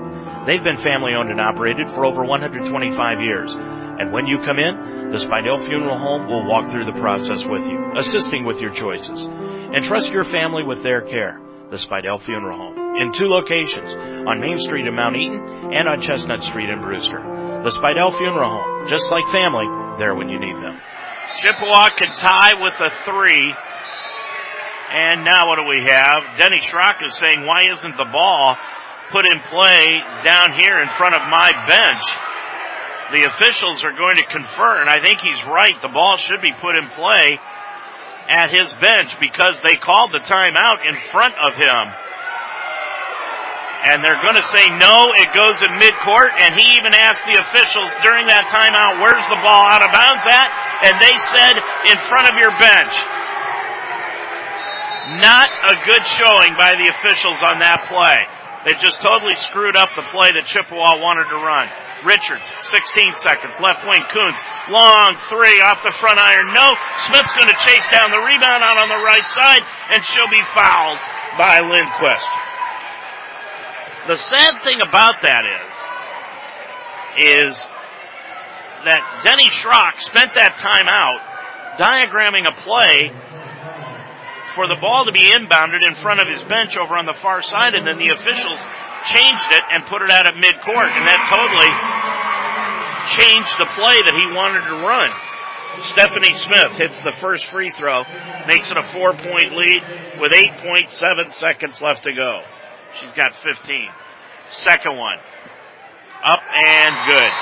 They've been family owned and operated for over 125 years. And when you come in, the Spidell Funeral Home will walk through the process with you, assisting with your choices. Entrust your family with their care. The Spidell Funeral Home. In two locations, on Main Street in Mount Eaton and on Chestnut Street in Brewster. The Spidell Funeral Home. Just like family, there when you need them. Chippewa can tie with a three. And now what do we have? Denny Schrock is saying, why isn't the ball put in play down here in front of my bench? The officials are going to confer, and I think he's right. The ball should be put in play at his bench because they called the timeout in front of him. And they're going to say no, it goes in midcourt, and he even asked the officials during that timeout, where's the ball out of bounds at? And they said, in front of your bench. Not a good showing by the officials on that play. They just totally screwed up the play that Chippewa wanted to run. Richards, 16 seconds, left wing, Kuntz, long three off the front iron, no, Smith's gonna chase down the rebound out on the right side, and she'll be fouled by Lindquist. The sad thing about that is, is that Denny Schrock spent that time out diagramming a play for the ball to be inbounded in front of his bench over on the far side, and then the officials changed it and put it out at midcourt, and that totally changed the play that he wanted to run. Stephanie Smith hits the first free throw, makes it a four point lead with 8.7 seconds left to go. She's got 15. Second one. Up and good.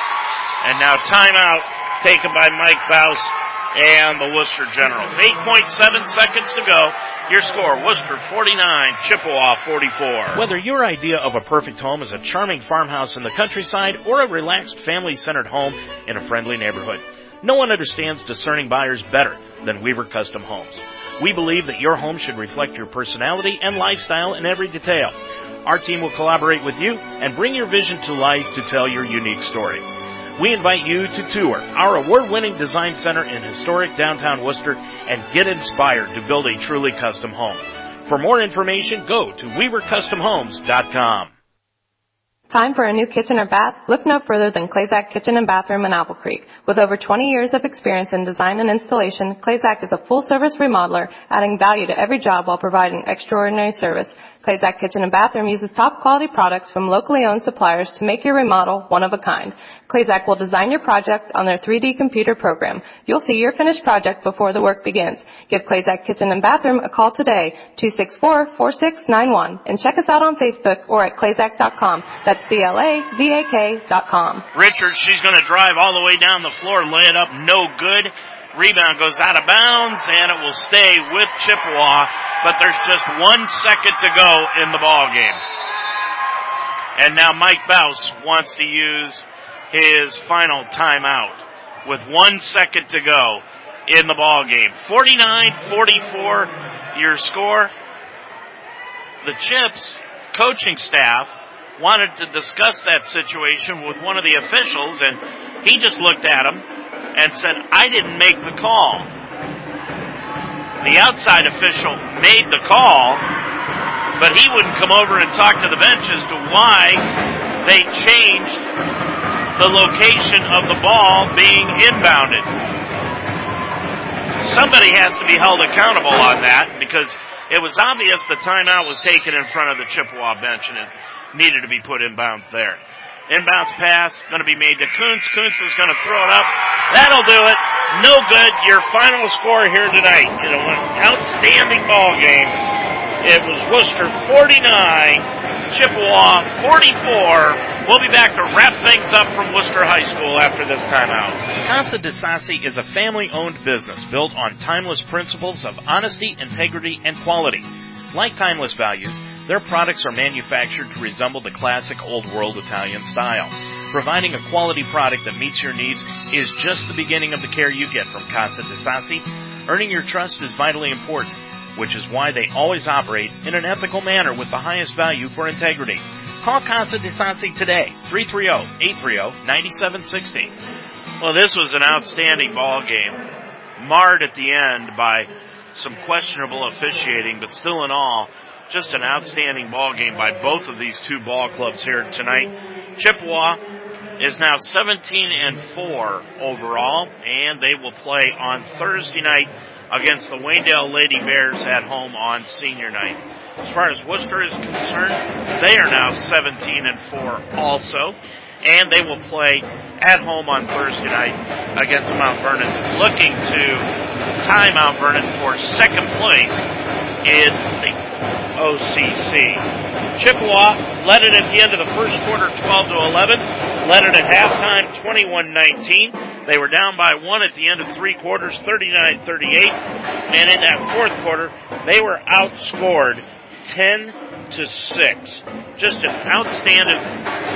And now timeout taken by Mike Bouse and the Wooster Generals. 8.7 seconds to go. Your score, Wooster 49, Chippewa 44. Whether your idea of a perfect home is a charming farmhouse in the countryside or a relaxed family-centered home in a friendly neighborhood, no one understands discerning buyers better than Weaver Custom Homes. We believe that your home should reflect your personality and lifestyle in every detail. Our team will collaborate with you and bring your vision to life to tell your unique story. We invite you to tour our award-winning design center in historic downtown Wooster and get inspired to build a truly custom home. For more information, go to weavercustomhomes.com. Time for a new kitchen or bath? Look no further than Clazak Kitchen and Bathroom in Apple Creek. With over 20 years of experience in design and installation, Clazak is a full service remodeler, adding value to every job while providing extraordinary service. Clazak Kitchen and Bathroom uses top quality products from locally owned suppliers to make your remodel one of a kind. Clazak will design your project on their 3D computer program. You'll see your finished project before the work begins. Give Clazak Kitchen and Bathroom a call today, 264-4691, and check us out on Facebook or at clazak.com. That's C-L-A-Z-A-K dot com. She's going to drive all the way down the floor, lay it up, no good. Rebound goes out of bounds and it will stay with Chippewa, but there's just one second to go in the ball game. And now Mike Bouse wants to use his final timeout with one second to go in the ball game. 49-44 your score. The Chips coaching staff wanted to discuss that situation with one of the officials and he just looked at him and said, I didn't make the call. The outside official made the call, but he wouldn't come over and talk to the bench as to why they changed the location of the ball being inbounded. Somebody has to be held accountable on that because it was obvious the timeout was taken in front of the Chippewa bench and it needed to be put in bounds there. Inbounds pass going to be made to Kuntz. Kuntz is going to throw it up. That'll do it. No good. Your final score here tonight an outstanding ball game. It was Wooster 49, Chippewa 44. We'll be back to wrap things up from Wooster High School after this timeout. Casa de Sassi is a family-owned business built on timeless principles of honesty, integrity, and quality. Like timeless values, their products are manufactured to resemble the classic old world Italian style. Providing a quality product that meets your needs is just the beginning of the care you get from Casa de Sassi. Earning your trust is vitally important, which is why they always operate in an ethical manner with the highest value for integrity. Call Casa de Sassi today, 330-830-9760. Well, this was an outstanding ball game, marred at the end by some questionable officiating, but still in all, just an outstanding ball game by both of these two ball clubs here tonight. Chippewa is now 17 and 4 overall, and they will play on Thursday night against the Waynedale Lady Bears at home on senior night. As far as Worcester is concerned, they are now 17 and 4 also, and they will play at home on Thursday night against Mount Vernon, looking to tie Mount Vernon for second place in the OCC. Chippewa led it at the end of the first quarter 12 to 11, led it at halftime 21-19. They were down by one at the end of three quarters 39-38, and in that fourth quarter they were outscored 10 to 6. Just an outstanding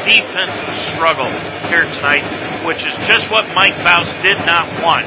defensive struggle here tonight, which is just what Mike Faust did not want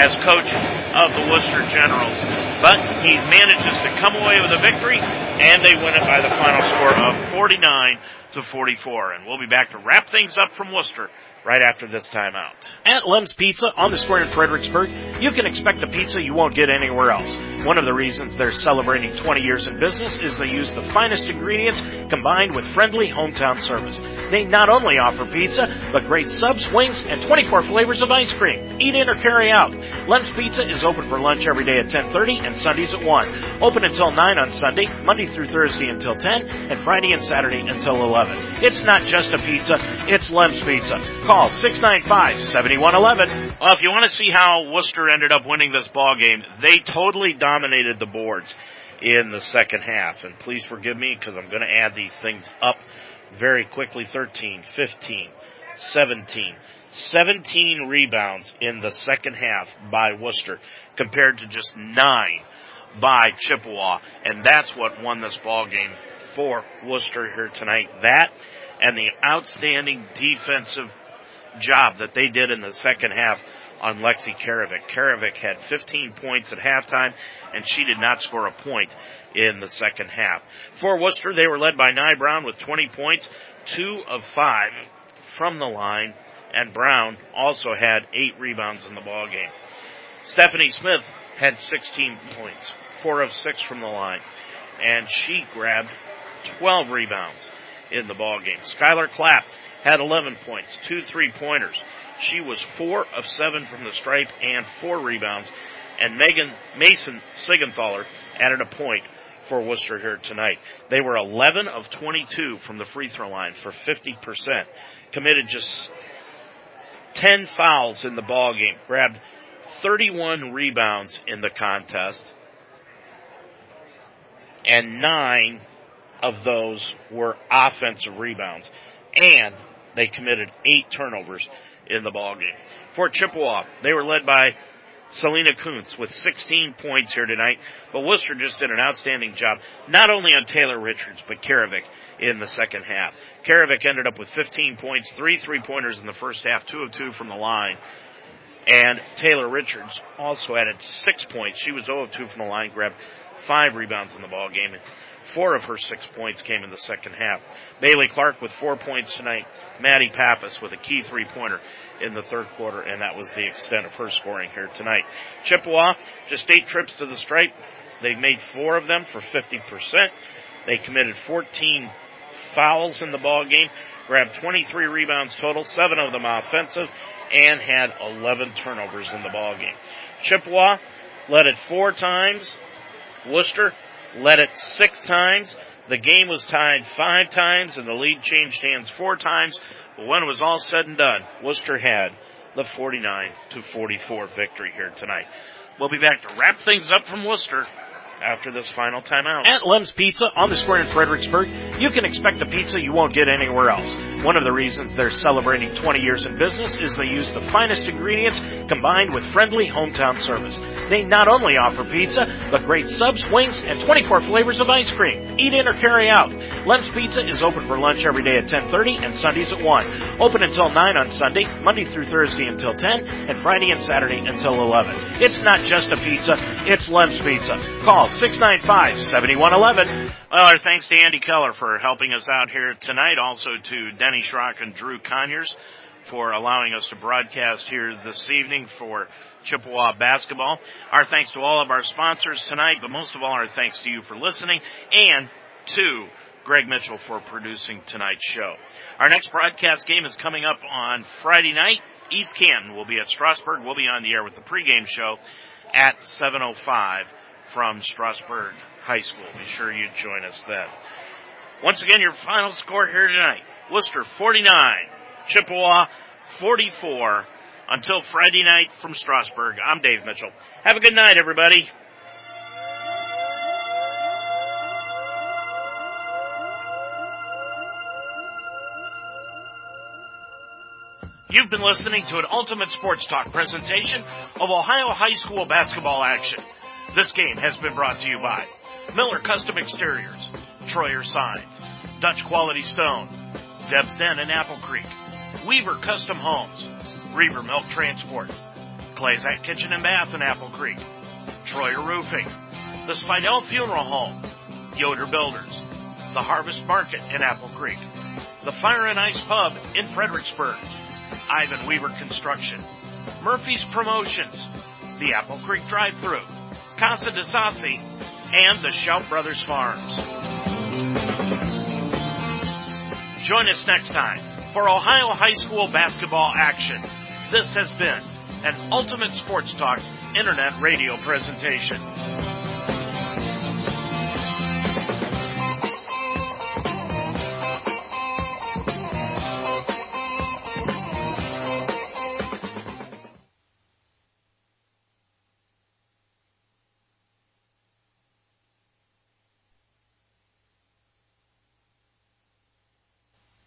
as coach of the Wooster Generals. But he manages to come away with a victory, and they win it by the final score of 49 to 44. And we'll be back to wrap things up from Wooster right after this timeout. At Lem's Pizza on the square in Fredericksburg, you can expect a pizza you won't get anywhere else. One of the reasons they're celebrating 20 years in business is they use the finest ingredients combined with friendly hometown service. They not only offer pizza, but great subs, wings, and 24 flavors of ice cream. Eat in or carry out. Lem's Pizza is open for lunch every day at 10:30 and Sundays at 1. Open until 9 on Sunday, Monday through Thursday until 10, and Friday and Saturday until 11. It's not just a pizza, it's Lem's Pizza. Call 695-7111. Well, if you want to see how Wooster ended up winning this ball game, they totally dominated the boards in the second half. And please forgive me because I'm going to add these things up very quickly. 13, 15, 17, 17 rebounds in the second half by Wooster compared to just nine by Chippewa. And that's what won this ball game for Wooster here tonight. That and the outstanding defensive job that they did in the second half on Lexi Karavik. Karavik had 15 points at halftime and she did not score a point in the second half. For Wooster, they were led by Nye Brown with 20 points, two of five from the line, and Brown also had eight rebounds in the ball game. Stephanie Smith had 16 points, four of six from the line, and she grabbed 12 rebounds in the ball game. Skylar Clapp had 11 points, two three pointers. She was four of seven from the stripe and four rebounds. And Megan Mason Sigenthaler added a point for Wooster here tonight. They were 11 of 22 from the free throw line for 50%. Committed just 10 fouls in the ball game. Grabbed 31 rebounds in the contest. And nine of those were offensive rebounds. And they committed eight turnovers in the ball game. For Chippewa, they were led by Selena Kuntz with 16 points here tonight, but Wooster just did an outstanding job, not only on Taylor Richards, but Karavik in the second half. Karavik ended up with 15 points, three three-pointers in the first half, two of two from the line. And Taylor Richards also added six points. She was 0 of 2 from the line, grabbed five rebounds in the ball game. Four of her six points came in the second half. Bailey Clark with four points tonight. Maddie Pappas with a key three pointer in the third quarter, and that was the extent of her scoring here tonight. Chippewa, just eight trips to the stripe. They made four of them for 50%. They committed 14 fouls in the ball game, grabbed 23 rebounds total, seven of them offensive, and had 11 turnovers in the ball game. Chippewa led it four times. Wooster led it six times. The game was tied five times and the lead changed hands four times. But when it was all said and done, Wooster had the 49 to 44 victory here tonight. We'll be back to wrap things up from Wooster after this final timeout. At Lem's Pizza on the square in Fredericksburg, you can expect a pizza you won't get anywhere else. One of the reasons they're celebrating 20 years in business is they use the finest ingredients combined with friendly hometown service. They not only offer pizza, but great subs, wings, and 24 flavors of ice cream. Eat in or carry out. Lem's Pizza is open for lunch every day at 10:30 and Sundays at 1. Open until 9 on Sunday, Monday through Thursday until 10, and Friday and Saturday until 11. It's not just a pizza, it's Lem's Pizza. Call 695-7111. Well, our thanks to Andy Keller for helping us out here tonight. Also to Denny Schrock and Drew Conyers for allowing us to broadcast here this evening for Chippewa basketball. Our thanks to all of our sponsors tonight, but most of all, our thanks to you for listening and to Greg Mitchell for producing tonight's show. Our next broadcast game is coming up on Friday night. East Canton will be at Strasburg. We'll be on the air with the pregame show at 7.05 from Strasburg High School. Be sure you join us then. Once again, your final score here tonight. Wooster 49, Chippewa 44. Until Friday night from Strasburg, I'm Dave Mitchell. Have a good night, everybody. You've been listening to an Ultimate Sports Talk presentation of Ohio High School basketball action. This game has been brought to you by Miller Custom Exteriors, Troyer Signs, Dutch Quality Stone, Deb's Den in Apple Creek, Weaver Custom Homes, Reaver Milk Transport, Clazak Kitchen and Bath in Apple Creek, Troyer Roofing, the Spidell Funeral Home, Yoder Builders, the Harvest Market in Apple Creek, the Fire and Ice Pub in Fredericksburg, Ivan Weaver Construction, Murphy's Promotions, the Apple Creek Drive-Thru, Casa de Sassi, and the Shout Brothers Farms. Join us next time for Ohio High School basketball action. This has been an Ultimate Sports Talk Internet radio presentation.